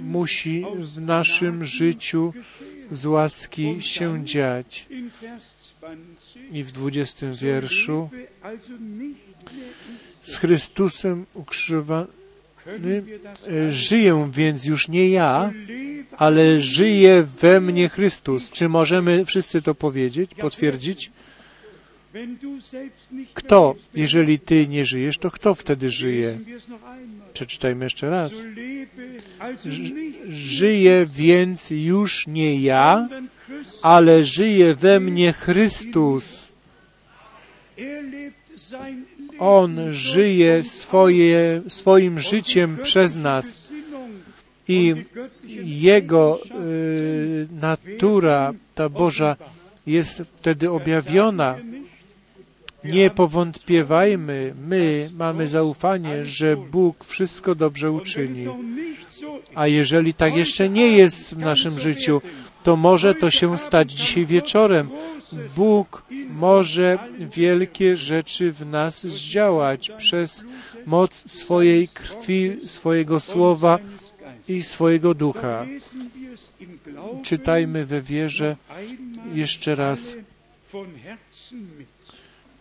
Speaker 1: musi w naszym życiu z łaski się dziać.
Speaker 2: In Vers 20
Speaker 1: I w dwudziestym wierszu z Chrystusem ukrzyżowany
Speaker 2: Können wir das
Speaker 1: e, żyję więc już nie ja, ale żyje we mnie Chrystus. Czy możemy wszyscy to powiedzieć, potwierdzić? Kto, jeżeli ty nie żyjesz, to kto wtedy żyje? Przeczytajmy jeszcze raz. Żyje więc już nie ja. Ale żyje we mnie Chrystus. On żyje swoje, swoim życiem przez nas i Jego y, natura, ta Boża, jest wtedy objawiona. Nie powątpiewajmy, my mamy zaufanie, że Bóg wszystko dobrze uczyni. A jeżeli tak jeszcze nie jest w naszym życiu, to może to się stać dzisiaj wieczorem. Bóg może wielkie rzeczy w nas zdziałać przez moc swojej krwi, swojego słowa i swojego ducha. Czytajmy we wierze jeszcze raz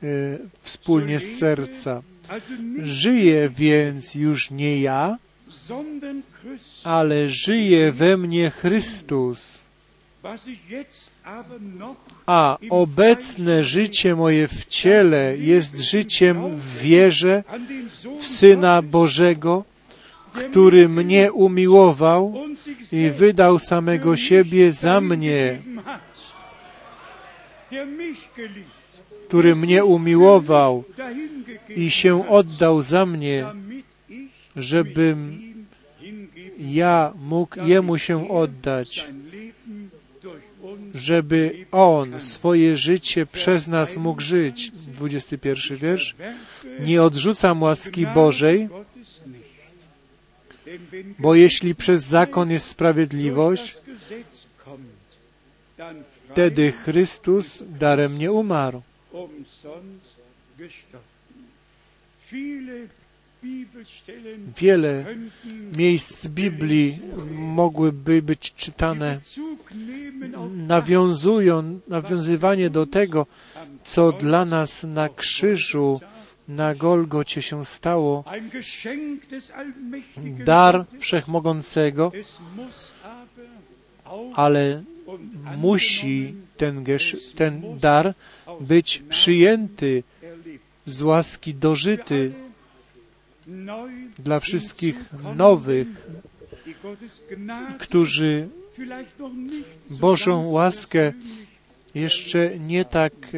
Speaker 1: y, wspólnie z serca. Żyję więc już nie ja, ale żyje we mnie Chrystus. A obecne życie moje w ciele jest życiem w wierze w Syna Bożego, który mnie umiłował i wydał samego siebie za mnie, który mnie umiłował i się oddał za mnie, żebym ja mógł Jemu się oddać, żeby On swoje życie przez nas mógł żyć. 21 wiersz. Nie odrzucam łaski Bożej, bo jeśli przez zakon jest sprawiedliwość, wtedy Chrystus darem nie umarł. Wiele miejsc Biblii mogłyby być czytane, nawiązują, nawiązywanie do tego, co dla nas na krzyżu, na Golgocie się stało, dar. Wszechmogącego, ale musi ten, ten dar być przyjęty z łaski dożyty dla wszystkich nowych, którzy Bożą łaskę jeszcze nie tak e,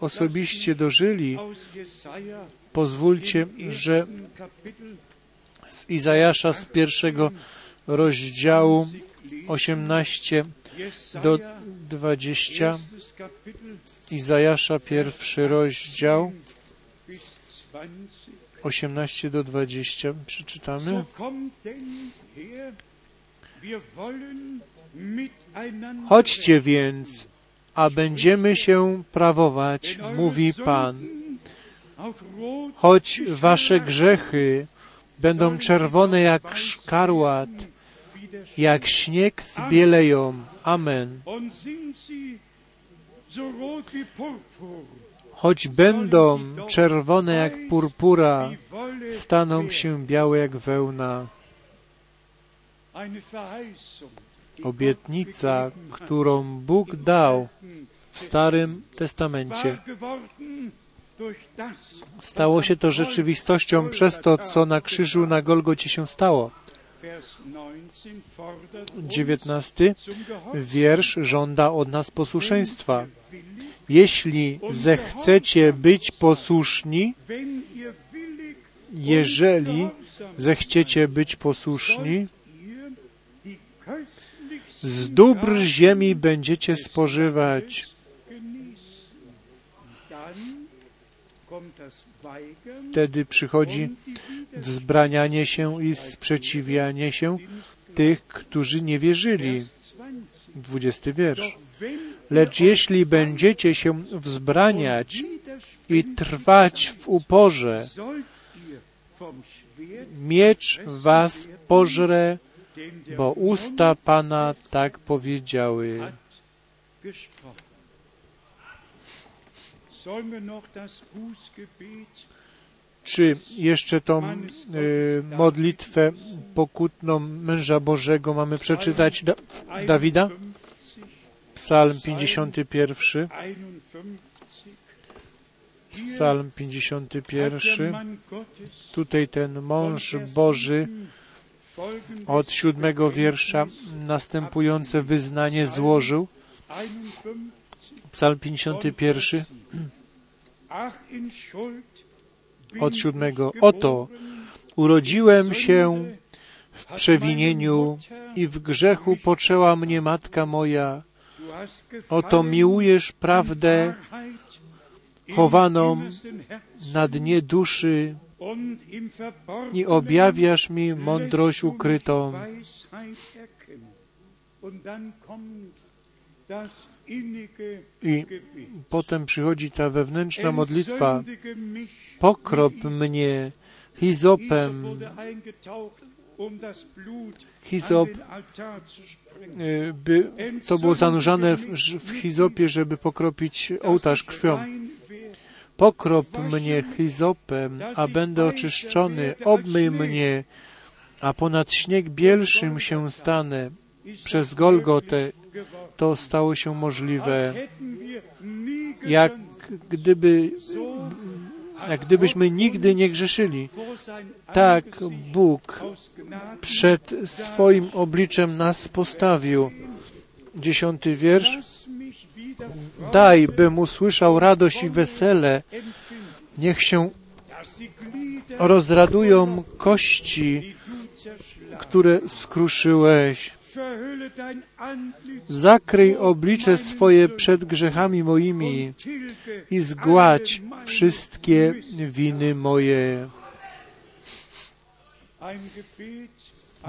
Speaker 1: osobiście dożyli. Pozwólcie, że z Izajasza z pierwszego rozdziału
Speaker 2: lesen.
Speaker 1: 18 do
Speaker 2: Jesaja,
Speaker 1: 20,
Speaker 2: erstes Kapitel
Speaker 1: Izajasza pierwszy rozdział
Speaker 2: bis 20.
Speaker 1: 18 do 20 przeczytamy. Chodźcie więc, a będziemy się prawować, mówi Pan. Choć wasze grzechy będą czerwone jak szkarłat, jak śnieg zbieleją. Amen. Choć będą czerwone jak purpura, staną się białe jak wełna. Obietnica, którą Bóg dał w Starym Testamencie. Stało się to rzeczywistością przez to, co na krzyżu na Golgocie się stało.
Speaker 2: Vers 19 fordert uns
Speaker 1: 19
Speaker 2: zum Gehorsam.
Speaker 1: wiersz żąda od nas posłuszeństwa. Jeśli zechcecie być posłuszni, jeżeli zechciecie być posłuszni, z dóbr ziemi będziecie spożywać. Wtedy przychodzi wzbranianie się i sprzeciwianie się tych, którzy nie wierzyli.
Speaker 2: Vers 20.
Speaker 1: 20 wiersz. Lecz jeśli będziecie się wzbraniać i trwać w uporze, miecz was pożre, bo usta Pana tak powiedziały. Czy jeszcze tą y, modlitwę pokutną męża Bożego mamy przeczytać da Dawida?
Speaker 2: 51,
Speaker 1: Psalm 51,
Speaker 2: 51
Speaker 1: Psalm
Speaker 2: hat
Speaker 1: 51.
Speaker 2: der Mann Gottes
Speaker 1: Tutaj ten mąż Boży od siódmego wiersza następujące wyznanie złożył.
Speaker 2: 51
Speaker 1: Psalm 51
Speaker 2: Ach, in Schuld bin
Speaker 1: od siódmego. Oto urodziłem się w przewinieniu i w grzechu poczęła mnie matka moja. Oto miłujesz prawdę chowaną na dnie duszy i objawiasz mi mądrość ukrytą. I potem przychodzi ta wewnętrzna modlitwa. Pokrop mnie hizopem.
Speaker 2: um
Speaker 1: Hizop y, by to było zanurzane w, w hizopie, żeby pokropić ołtarz krwią. Pokrop mnie hizopem, a będę oczyszczony. Obmyj mnie, a ponad śnieg bielszym się stanę. Przez Golgotę to stało się możliwe. Jak gdyby, jak gdybyśmy nigdy nie grzeszyli. Tak Bóg przed swoim obliczem nas postawił. Dziesiąty wiersz. Daj, bym usłyszał radość i wesele. Niech się rozradują kości, które skruszyłeś. Zakryj oblicze swoje przed grzechami moimi i zgładź wszystkie winy moje.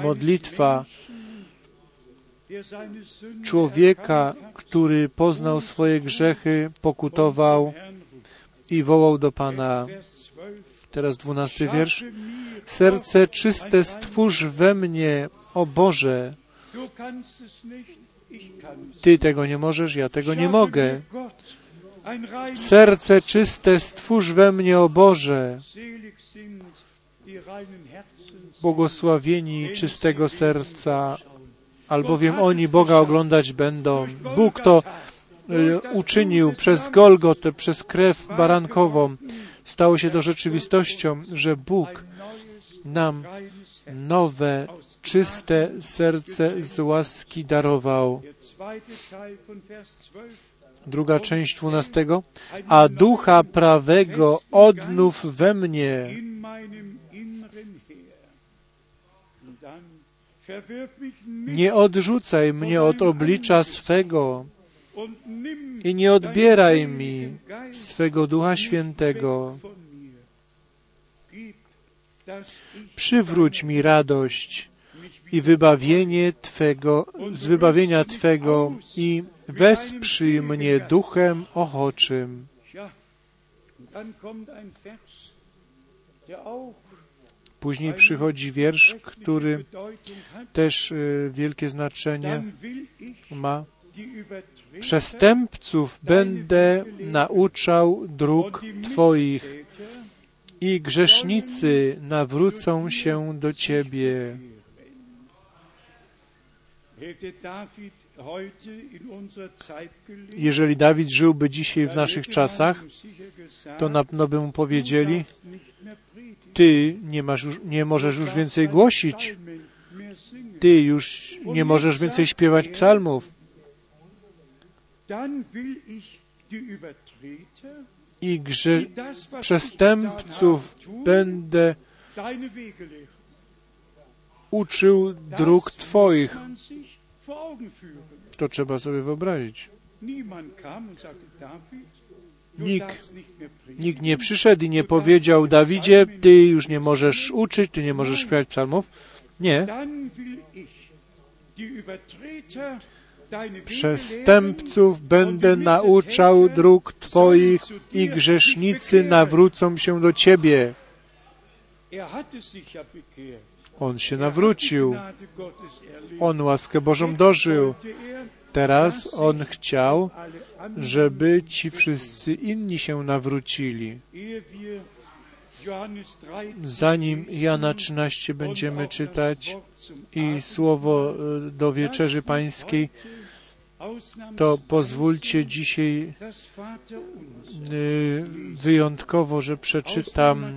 Speaker 1: Modlitwa człowieka, który poznał swoje grzechy, pokutował i wołał do Pana. Teraz dwunasty wiersz. Serce czyste stwórz we mnie, o Boże. Ty tego nie możesz, ja tego nie mogę. Serce czyste stwórz we mnie, o Boże. Błogosławieni czystego serca, albowiem oni Boga oglądać będą. Bóg to y, uczynił przez Golgotę, przez krew barankową. Stało się to rzeczywistością, że Bóg nam nowe, czyste serce z łaski darował. Druga część dwunastego. A ducha prawego odnów we mnie. Nie odrzucaj mnie od oblicza swego i nie odbieraj mi swego Ducha Świętego. Przywróć mi radość i wybawienie Twego, z wybawienia Twego i wesprzyj mnie duchem ochoczym. Później przychodzi wiersz, który też y, wielkie znaczenie ma. Przestępców będę nauczał dróg Twoich i grzesznicy nawrócą się do Ciebie. Jeżeli Dawid żyłby dzisiaj w naszych czasach, to na pewno by mu powiedzieli, ty nie, masz już, nie możesz już więcej głosić, ty już nie możesz więcej śpiewać psalmów. I grze przestępców będę uczył dróg Twoich. To trzeba sobie wyobrazić. Nikt, nikt nie przyszedł i nie powiedział Dawidzie, ty już nie możesz uczyć, ty nie możesz śpiewać psalmów. Nie. Przestępców będę nauczał dróg Twoich i grzesznicy nawrócą się do Ciebie. On się nawrócił. On łaskę Bożą dożył. Teraz On chciał, żeby ci wszyscy inni się nawrócili. Zanim Jana 13 będziemy czytać i słowo e, do wieczerzy pańskiej, to pozwólcie dzisiaj e, wyjątkowo, że przeczytam e,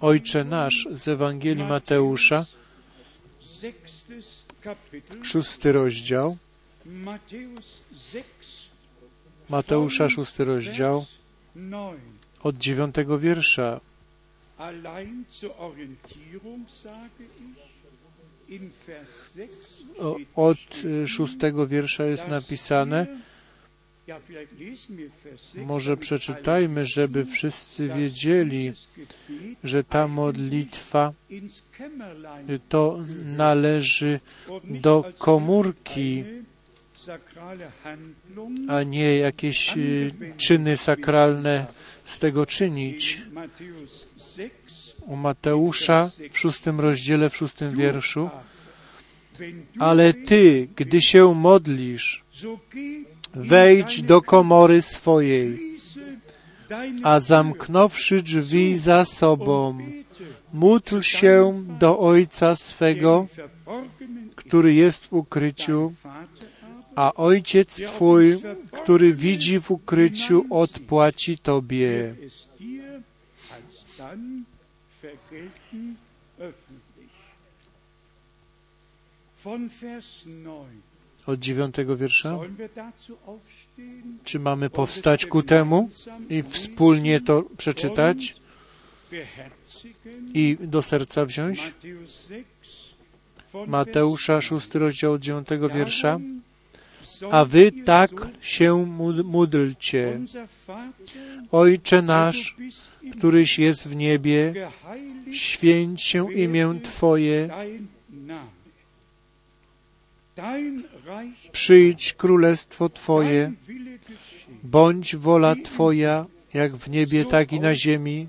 Speaker 1: Ojcze Nasz z Ewangelii Mateusza, szósty rozdział. Mateusza, szósty rozdział, od dziewiątego wiersza. Od szóstego wiersza jest napisane, może przeczytajmy, żeby wszyscy wiedzieli, że ta modlitwa to należy do komórki, a nie jakieś y, czyny sakralne z tego czynić. U Mateusza w szóstym rozdziale, w szóstym wierszu. Ale ty, gdy się modlisz, wejdź do komory swojej, a zamknąwszy drzwi za sobą, módl się do Ojca swego, który jest w ukryciu, a Ojciec Twój, który widzi w ukryciu, odpłaci Tobie. Od dziewiątego wiersza. Czy mamy powstać ku temu i wspólnie to przeczytać i do serca wziąć? Mateusza, szósty rozdział od dziewiątego wiersza a wy tak się módlcie. Ojcze nasz, któryś jest w niebie, święć się imię Twoje, przyjdź królestwo Twoje, bądź wola Twoja, jak w niebie, tak i na ziemi.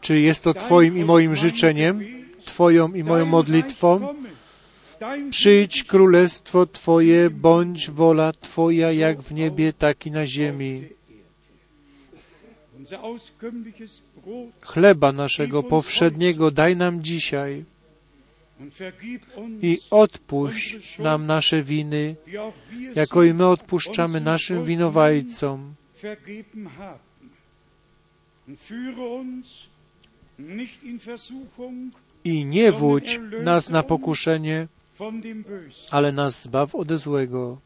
Speaker 1: Czy jest to Twoim i moim życzeniem, Twoją i moją modlitwą? Przyjdź królestwo Twoje, bądź wola Twoja jak w niebie, tak i na ziemi. Chleba naszego powszedniego daj nam dzisiaj i odpuść nam nasze winy, jako i my odpuszczamy naszym winowajcom. I nie wódź nas na pokuszenie. Ale nas zbaw ode złego.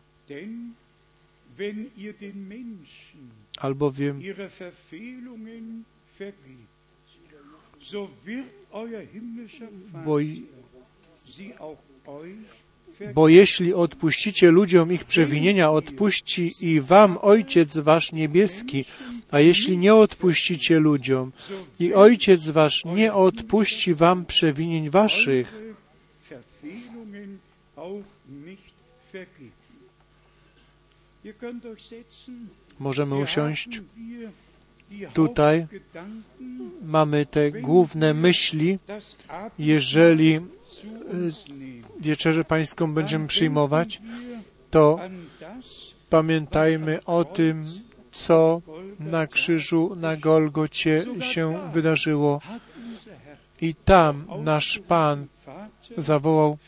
Speaker 1: Albowiem, bo, bo jeśli odpuścicie ludziom ich przewinienia, odpuści i wam Ojciec Wasz niebieski, a jeśli nie odpuścicie ludziom, i Ojciec Wasz nie odpuści wam przewinień Waszych, możemy usiąść. Tutaj Mamy te główne myśli, jeżeli
Speaker 2: nehmen.
Speaker 1: wieczerzę Pańską będziemy przyjmować, to pamiętajmy o tym, co na krzyżu na Golgocie się wydarzyło. I tam nasz Pan zawołał,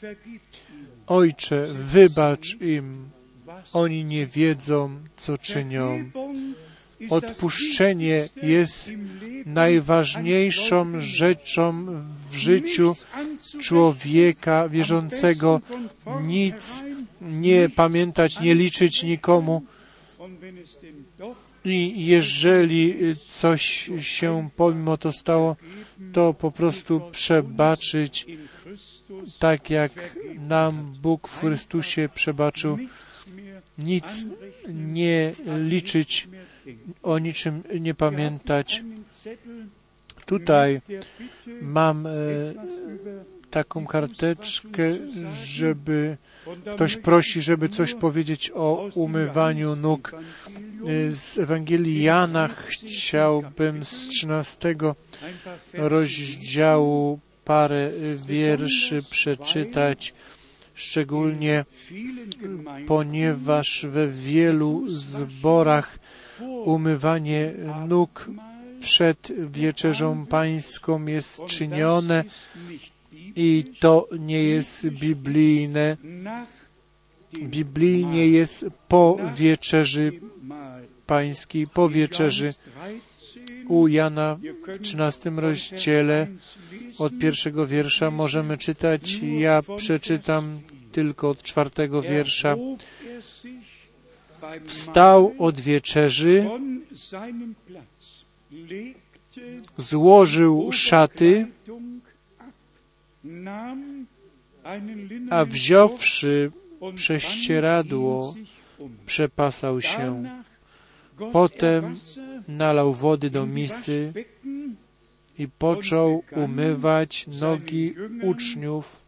Speaker 1: Ojcze, wybacz im, oni nie wiedzą, co czynią. Odpuszczenie jest najważniejszą rzeczą w życiu człowieka wierzącego. Nic nie pamiętać, nie liczyć nikomu. I jeżeli coś się pomimo to stało, to po prostu przebaczyć, tak jak nam Bóg w Chrystusie przebaczył. Nic nie liczyć, o niczym nie pamiętać. Tutaj mam e, taką karteczkę, żeby ktoś prosi, żeby coś powiedzieć o umywaniu nóg. E, Z Ewangelii Jana chciałbym z 13
Speaker 2: ein paar Verse
Speaker 1: rozdziału parę wierszy przeczytać, szczególnie ponieważ we wielu zborach umywanie nóg przed wieczerzą pańską jest czynione i to nie jest biblijne. Biblijnie jest po wieczerzy pańskiej, po wieczerzy. U Jana w 13 rozdziale od pierwszego wiersza możemy czytać. Ja przeczytam tylko od czwartego wiersza. Wstał od wieczerzy, złożył szaty, a wziąwszy prześcieradło, przepasał się. Potem nalał wody do misy i począł umywać nogi uczniów.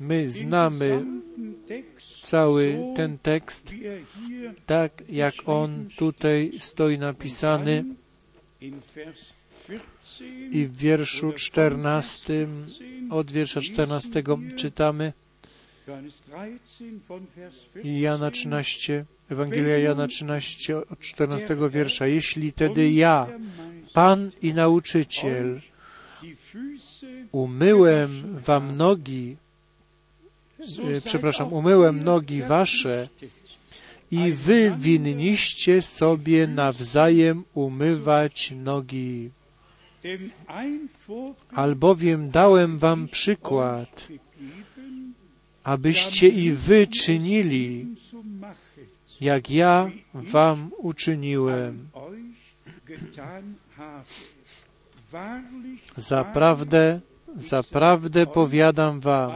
Speaker 1: My znamy cały ten tekst, tak jak on tutaj stoi napisany. I w wierszu 14, od wiersza 14 czytamy. Jana 13, Ewangelia Jana 13, od 14 wiersza. Jeśli tedy ja, Pan i nauczyciel, umyłem wam nogi, e, przepraszam, umyłem nogi wasze i wy winniście sobie nawzajem umywać nogi. Albowiem dałem wam przykład, abyście i wy czynili, jak ja wam uczyniłem. Zaprawdę, zaprawdę powiadam wam,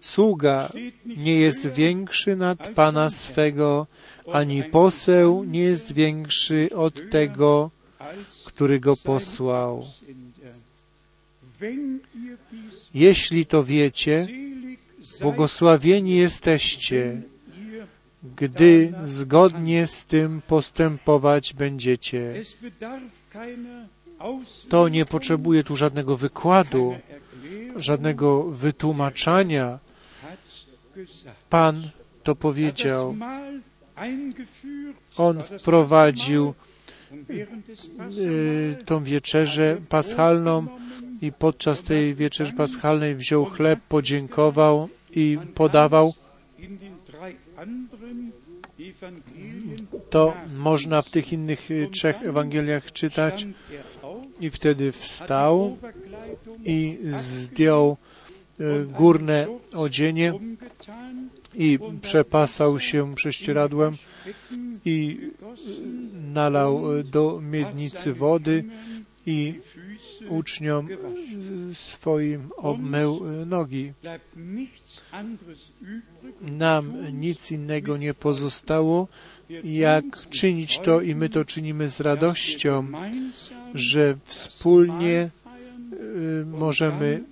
Speaker 1: sługa nie jest większy nad Pana swego, ani poseł nie jest większy od tego, który go posłał. Jeśli to wiecie, błogosławieni jesteście, gdy zgodnie z tym postępować będziecie. To nie potrzebuje tu żadnego wykładu, żadnego wytłumaczenia. Pan to powiedział. On wprowadził y, tą wieczerzę paschalną i podczas tej wieczerzy paschalnej wziął chleb, podziękował i podawał. To można w tych innych y, trzech Ewangeliach czytać. I wtedy wstał i zdjął y, górne odzienie i przepasał się prześcieradłem i
Speaker 2: gossen,
Speaker 1: nalał y, do miednicy wody i uczniom y, swoim obmył y, nogi. Nam nic innego nie pozostało, jak czynić to i my to czynimy z radością, że wspólnie y, możemy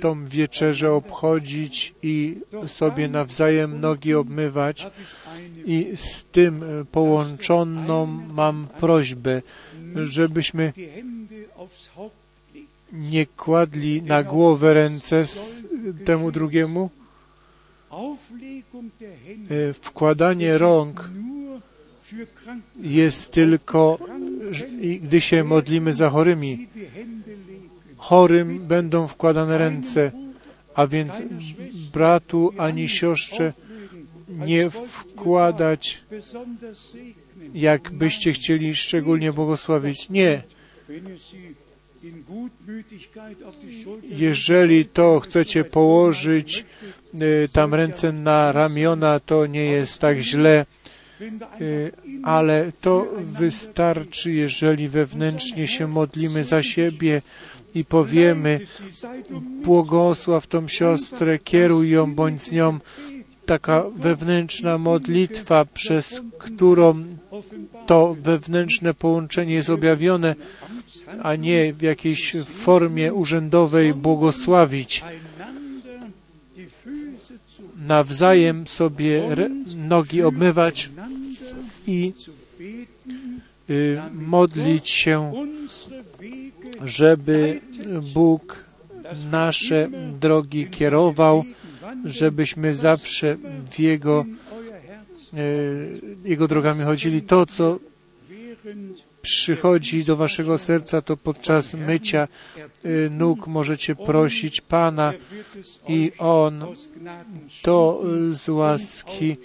Speaker 1: tą wieczerzę obchodzić i sobie nawzajem nogi obmywać. I z tym połączoną mam prośbę, żebyśmy nie kładli na głowę ręce temu drugiemu. Y, Wkładanie rąk jest tylko, gdy się modlimy za chorymi. Chorym będą wkładane ręce, a więc bratu ani siostrze nie wkładać, jakbyście chcieli szczególnie błogosławić. Nie. Jeżeli to chcecie położyć y, tam ręce na ramiona, to nie jest tak źle,
Speaker 2: in
Speaker 1: ale to wystarczy, jeżeli wewnętrznie się modlimy za siebie i powiemy, błogosław tą siostrę, kieruj ją bądź z nią. Taka wewnętrzna modlitwa, przez którą to wewnętrzne połączenie jest objawione, a nie w jakiejś formie urzędowej błogosławić. Nawzajem sobie nogi obmywać i y, modlić się, żeby Bóg nasze drogi kierował, żebyśmy zawsze w Jego, y, Jego drogami chodzili. To, co przychodzi do waszego serca, to podczas mycia y, nóg możecie prosić Pana i On to y, z łaski y,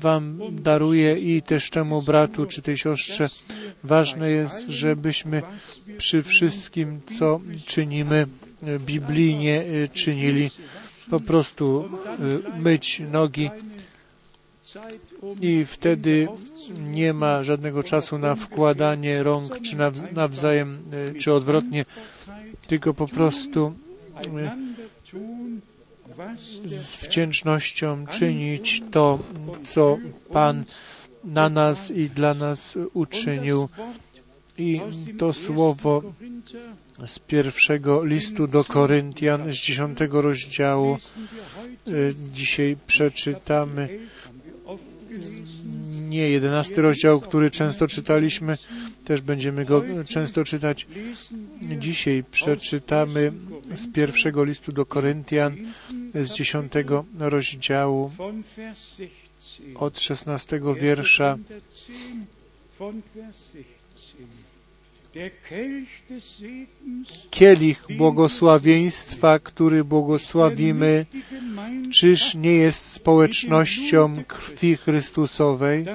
Speaker 1: wam daruje i też temu bratu czy tej siostrze. Ważne jest, żebyśmy przy wszystkim, co czynimy, biblijnie czynili. Po prostu myć nogi i wtedy nie ma żadnego czasu na wkładanie rąk, czy naw- nawzajem, y, czy odwrotnie, tylko po prostu
Speaker 2: was
Speaker 1: z wdzięcznością czynić to, co Pan na nas i dla nas uczynił. I to słowo z pierwszego listu do Koryntian z dziesiątego rozdziału y, dzisiaj przeczytamy. Nie, jedenasty rozdział, który często czytaliśmy, też będziemy go często czytać. Dzisiaj przeczytamy z pierwszego listu do Koryntian z dziesiątego rozdziału
Speaker 2: von Vers 16.
Speaker 1: od szesnastego wiersza. Kielich błogosławieństwa, który błogosławimy, czyż nie jest społecznością krwi Chrystusowej?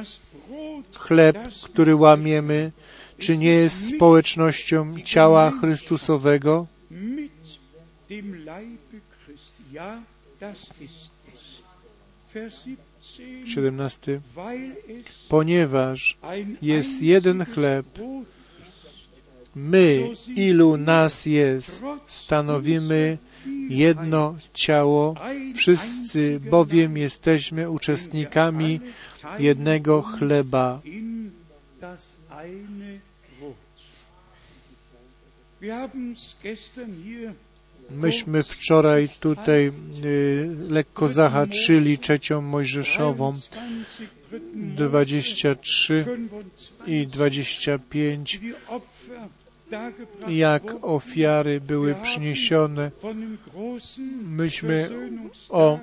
Speaker 1: Chleb, który łamiemy, czy nie jest społecznością ciała Chrystusowego?
Speaker 2: mit dem Leibe Christi. Ja, das ist es. Vers 17.
Speaker 1: 17.
Speaker 2: Weil es
Speaker 1: Ponieważ jest jeden chleb, my, ilu nas jest, stanowimy jedno ciało, wszyscy bowiem jesteśmy uczestnikami jednego chleba. Myśmy wczoraj tutaj y, lekko zahaczyli trzecią Mojżeszową. 23 i 25, jak ofiary były przyniesione. Myśmy o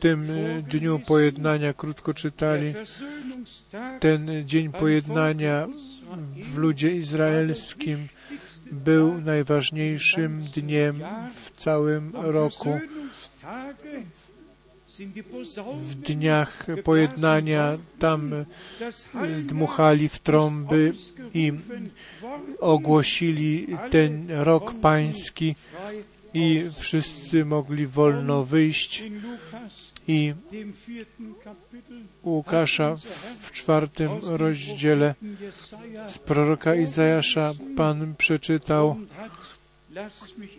Speaker 1: tym dniu pojednania krótko czytali. Ten dzień pojednania w ludzie izraelskim był najważniejszym dniem w całym roku. W dniach pojednania tam dmuchali w trąby i ogłosili ten rok pański i wszyscy mogli wolno wyjść. I Łukasza w czwartym rozdziale z proroka Izajasza Pan przeczytał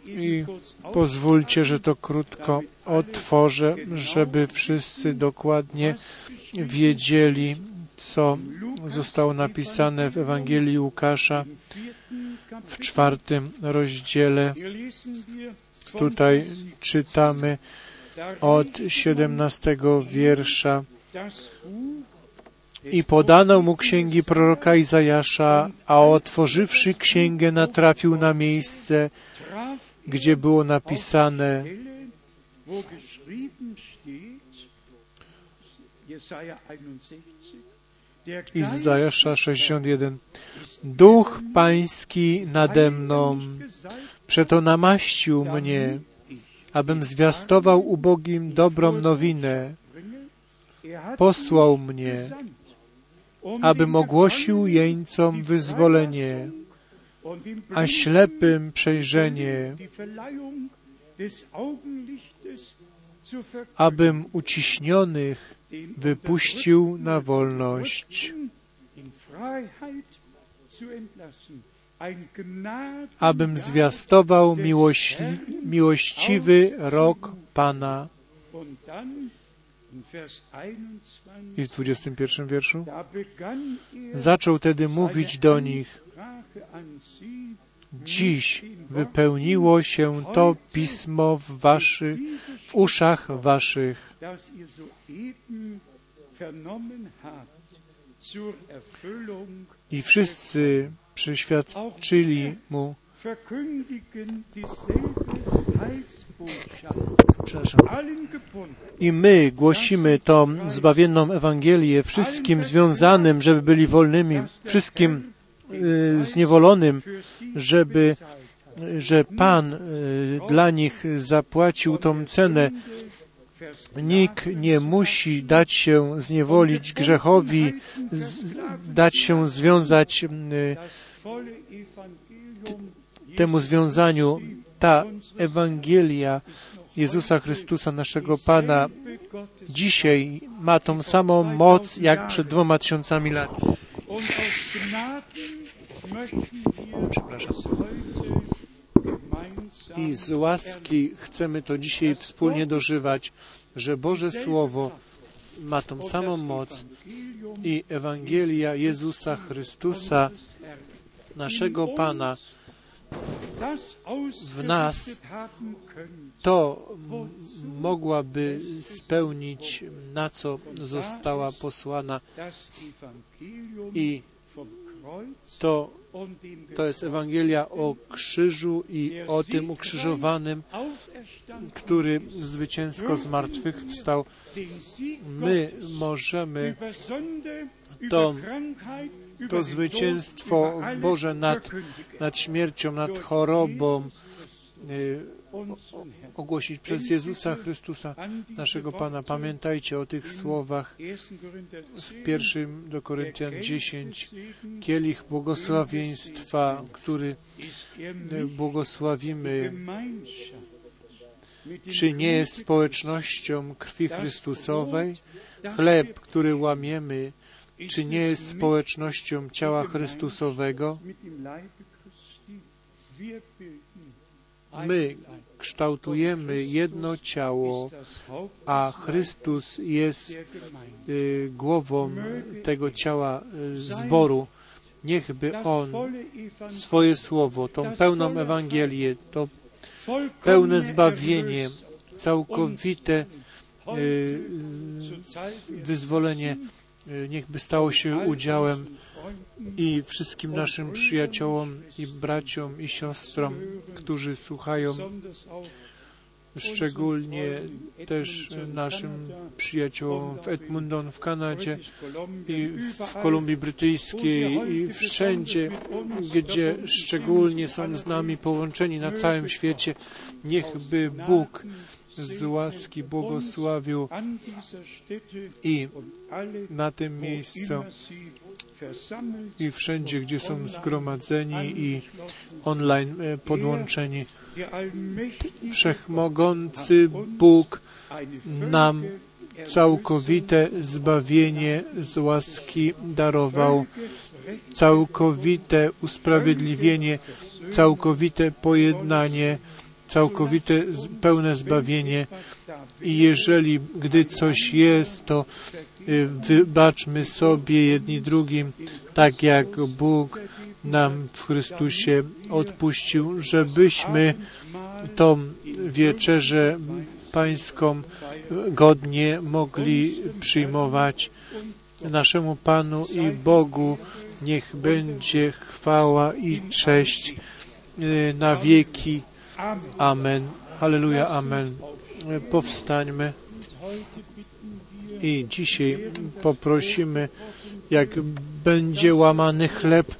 Speaker 1: i pozwólcie, że to krótko otworzę, żeby wszyscy dokładnie wiedzieli, co zostało napisane w Ewangelii Łukasza w czwartym rozdziale. Tutaj czytamy od 17 wiersza. I podano mu księgi proroka Izajasza, a otworzywszy księgę natrafił na miejsce, gdzie było napisane Izajasza 61 Duch Pański nade mną, przeto namaścił mnie, abym zwiastował ubogim dobrą nowinę. Posłał mnie, abym ogłosił jeńcom wyzwolenie, a ślepym przejrzenie, abym uciśnionych wypuścił na wolność, abym zwiastował miłość, miłościwy rok Pana. I w 21 wierszu? Zaczął tedy mówić do nich, Dziś wypełniło się to pismo w, waszych, w uszach waszych. I wszyscy przyświadczyli mu, i my głosimy tą zbawienną Ewangelię wszystkim związanym, żeby byli wolnymi, wszystkim y, zniewolonym, żeby, że Pan y, dla nich zapłacił tą cenę. Nikt nie musi dać się zniewolić grzechowi, dać się związać y, temu związaniu. Ta Ewangelia Jezusa Chrystusa, naszego Pana, dzisiaj ma tą samą moc, jak przed dwoma tysiącami lat. Przepraszam. I z łaski chcemy to dzisiaj wspólnie dożywać, że Boże Słowo ma tą samą moc i Ewangelia Jezusa Chrystusa, naszego Pana, w nas to mogłaby spełnić, na co została posłana i to, to jest Ewangelia o krzyżu i o tym ukrzyżowanym, który zwycięsko z martwych wstał. My możemy to to zwycięstwo Boże nad, nad śmiercią, nad chorobą ogłosić przez Jezusa Chrystusa, naszego Pana. Pamiętajcie o tych słowach w pierwszym do Koryntian 10. Kielich błogosławieństwa, który błogosławimy, czy nie jest społecznością krwi Chrystusowej? Chleb, który łamiemy, czy nie jest społecznością ciała Chrystusowego? My kształtujemy jedno ciało, a Chrystus jest y, głową tego ciała y, zboru. Niechby On swoje słowo, tą pełną Ewangelię, to pełne zbawienie, całkowite y, wyzwolenie niechby stało się udziałem i wszystkim naszym przyjaciołom i braciom i siostrom, którzy słuchają, szczególnie też naszym przyjaciołom w Edmonton w Kanadzie i w Kolumbii Brytyjskiej i wszędzie, gdzie szczególnie są z nami połączeni na całym świecie. Niechby Bóg z łaski błogosławił i na tym miejscu i wszędzie, gdzie są zgromadzeni i online e, podłączeni. Wszechmogący Bóg nam całkowite zbawienie z łaski darował, całkowite usprawiedliwienie, całkowite pojednanie, całkowite pełne zbawienie. I jeżeli, gdy coś jest, to y, wybaczmy sobie jedni drugim, tak jak Bóg nam w Chrystusie odpuścił, żebyśmy tą wieczerzę pańską godnie mogli przyjmować. Naszemu Panu i Bogu niech będzie chwała i cześć y, na wieki. Amen. Halleluja, amen. Powstańmy i dzisiaj poprosimy, jak będzie łamany chleb,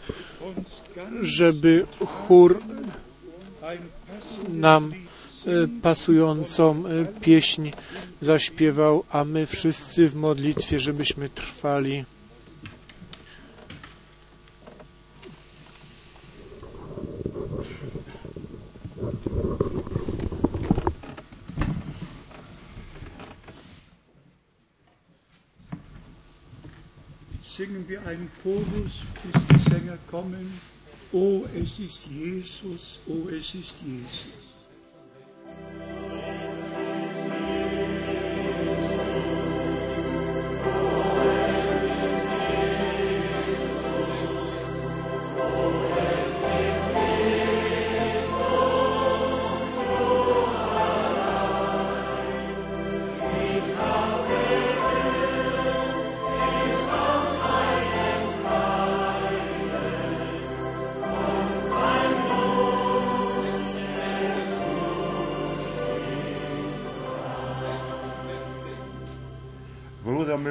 Speaker 1: żeby chór nam e, pasującą e, pieśń zaśpiewał, a my wszyscy w modlitwie, żebyśmy trwali.
Speaker 2: Singen wir einen Chorus, bis die Sänger kommen. Oh, es ist Jesus, oh, es ist Jesus.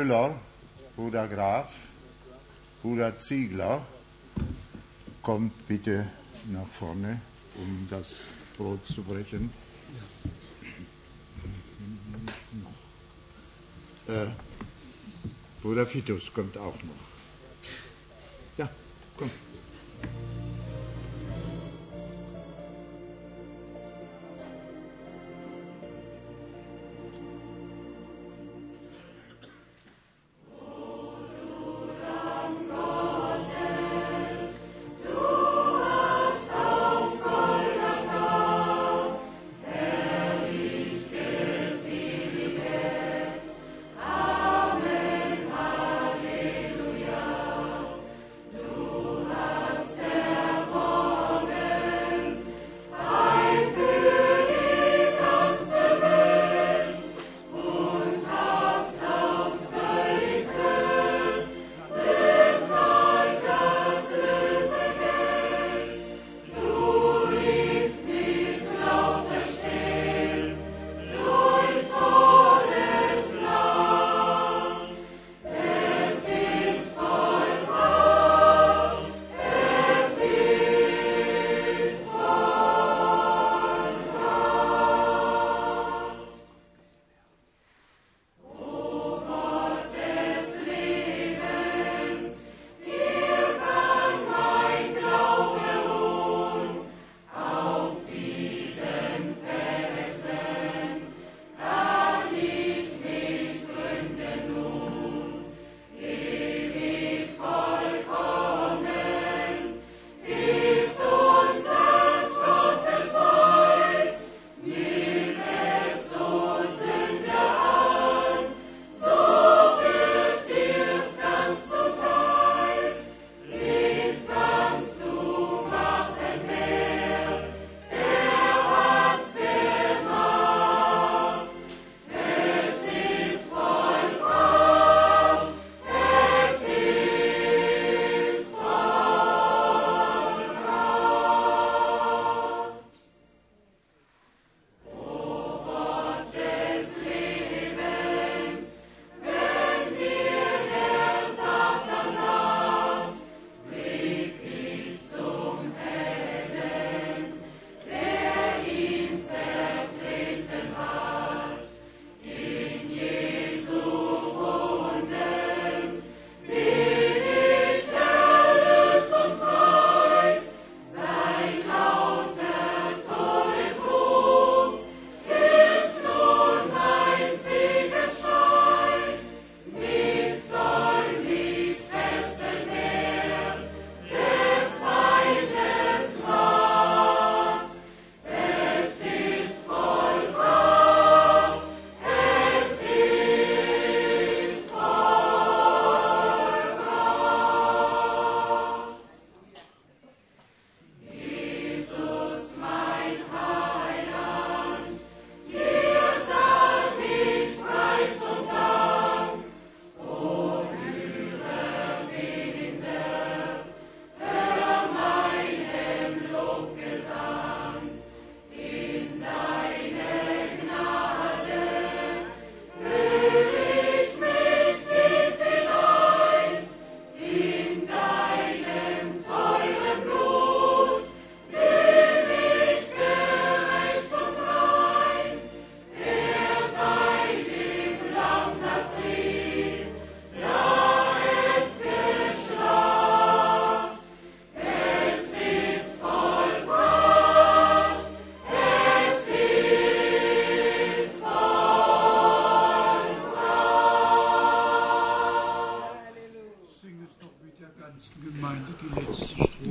Speaker 4: Müller, Bruder Graf, Bruder Ziegler, kommt bitte nach vorne, um das Brot zu brechen. Äh, Bruder Fitus kommt auch noch.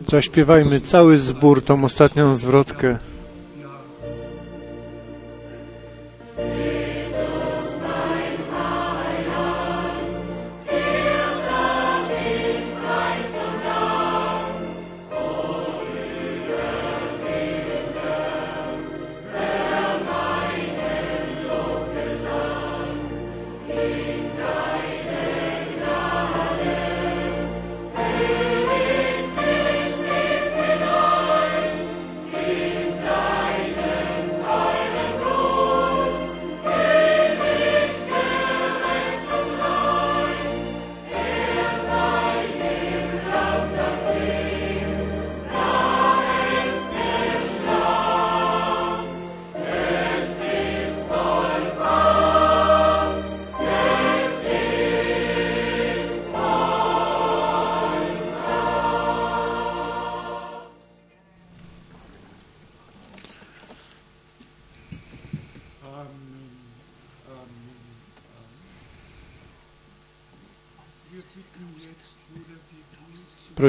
Speaker 1: Zaśpiewajmy cały zbór, tą ostatnią zwrotkę.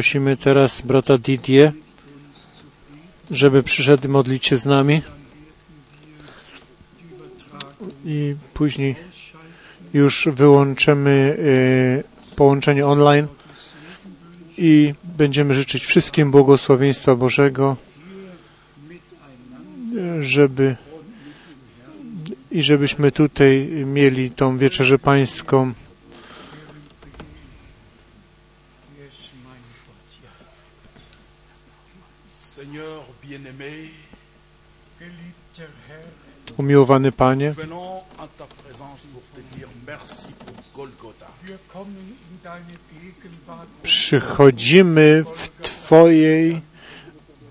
Speaker 1: Prosimy teraz brata Didier, żeby przyszedł modlić się z nami i później już wyłączymy y, połączenie online i będziemy życzyć wszystkim błogosławieństwa Bożego, żeby i żebyśmy tutaj mieli tą wieczerzę pańską.
Speaker 2: Gegenwart und
Speaker 1: przychodzimy w Twojej,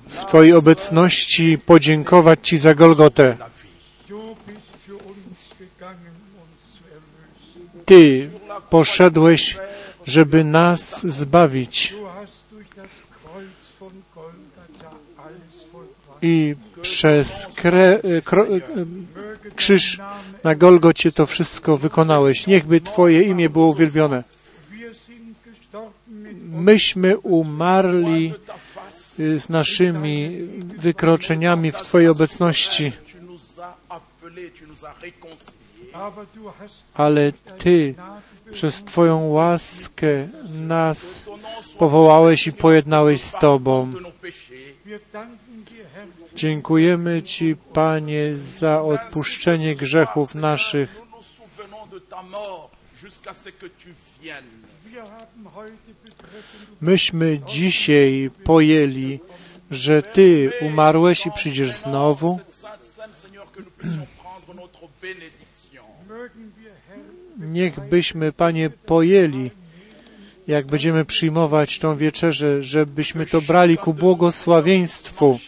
Speaker 1: w Twojej obecności podziękować Ci za Golgotę. Ty poszedłeś, żeby nas zbawić i przez kre, kro, krzyż na Golgocie to wszystko wykonałeś. Niechby Twoje imię było uwielbione. Myśmy umarli y, z naszymi wykroczeniami w Twojej obecności, ale Ty przez Twoją łaskę nas powołałeś i pojednałeś z Tobą. Dziękujemy Ci, Panie, za odpuszczenie grzechów naszych. Myśmy dzisiaj pojęli, że Ty umarłeś i przyjdziesz znowu.
Speaker 2: Herr,
Speaker 1: Niechbyśmy, Panie, pojęli, jak będziemy przyjmować tą wieczerzę, żebyśmy to brali ku błogosławieństwu.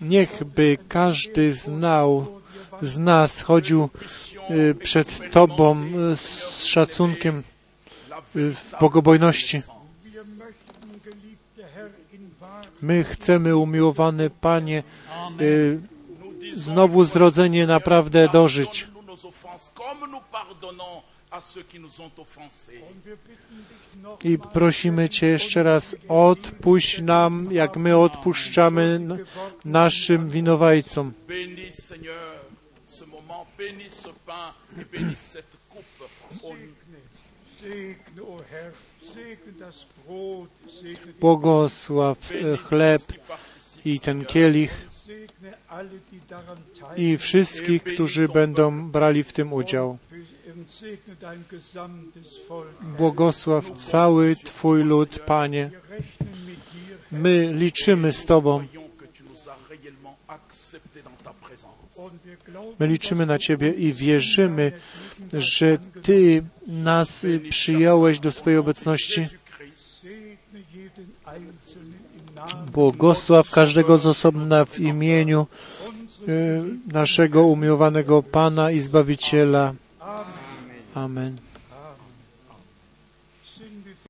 Speaker 1: Niechby każdy znał z nas, chodził y, przed Tobą y, z szacunkiem y, w bogobojności. My chcemy, umiłowany Panie, znowu zrodzenie naprawdę dożyć. I prosimy Cię jeszcze raz, odpuść nam, jak my odpuszczamy naszym winowajcom. Błogosław e, chleb i ten kielich. I wszystkich, którzy będą brali w tym udział. Błogosław cały Twój lud, Panie. My liczymy z Tobą. My liczymy na Ciebie i wierzymy, że Ty nas przyjąłeś do swojej obecności. Błogosław każdego z osobna w imieniu y, naszego umiłowanego Pana i Zbawiciela. Amen.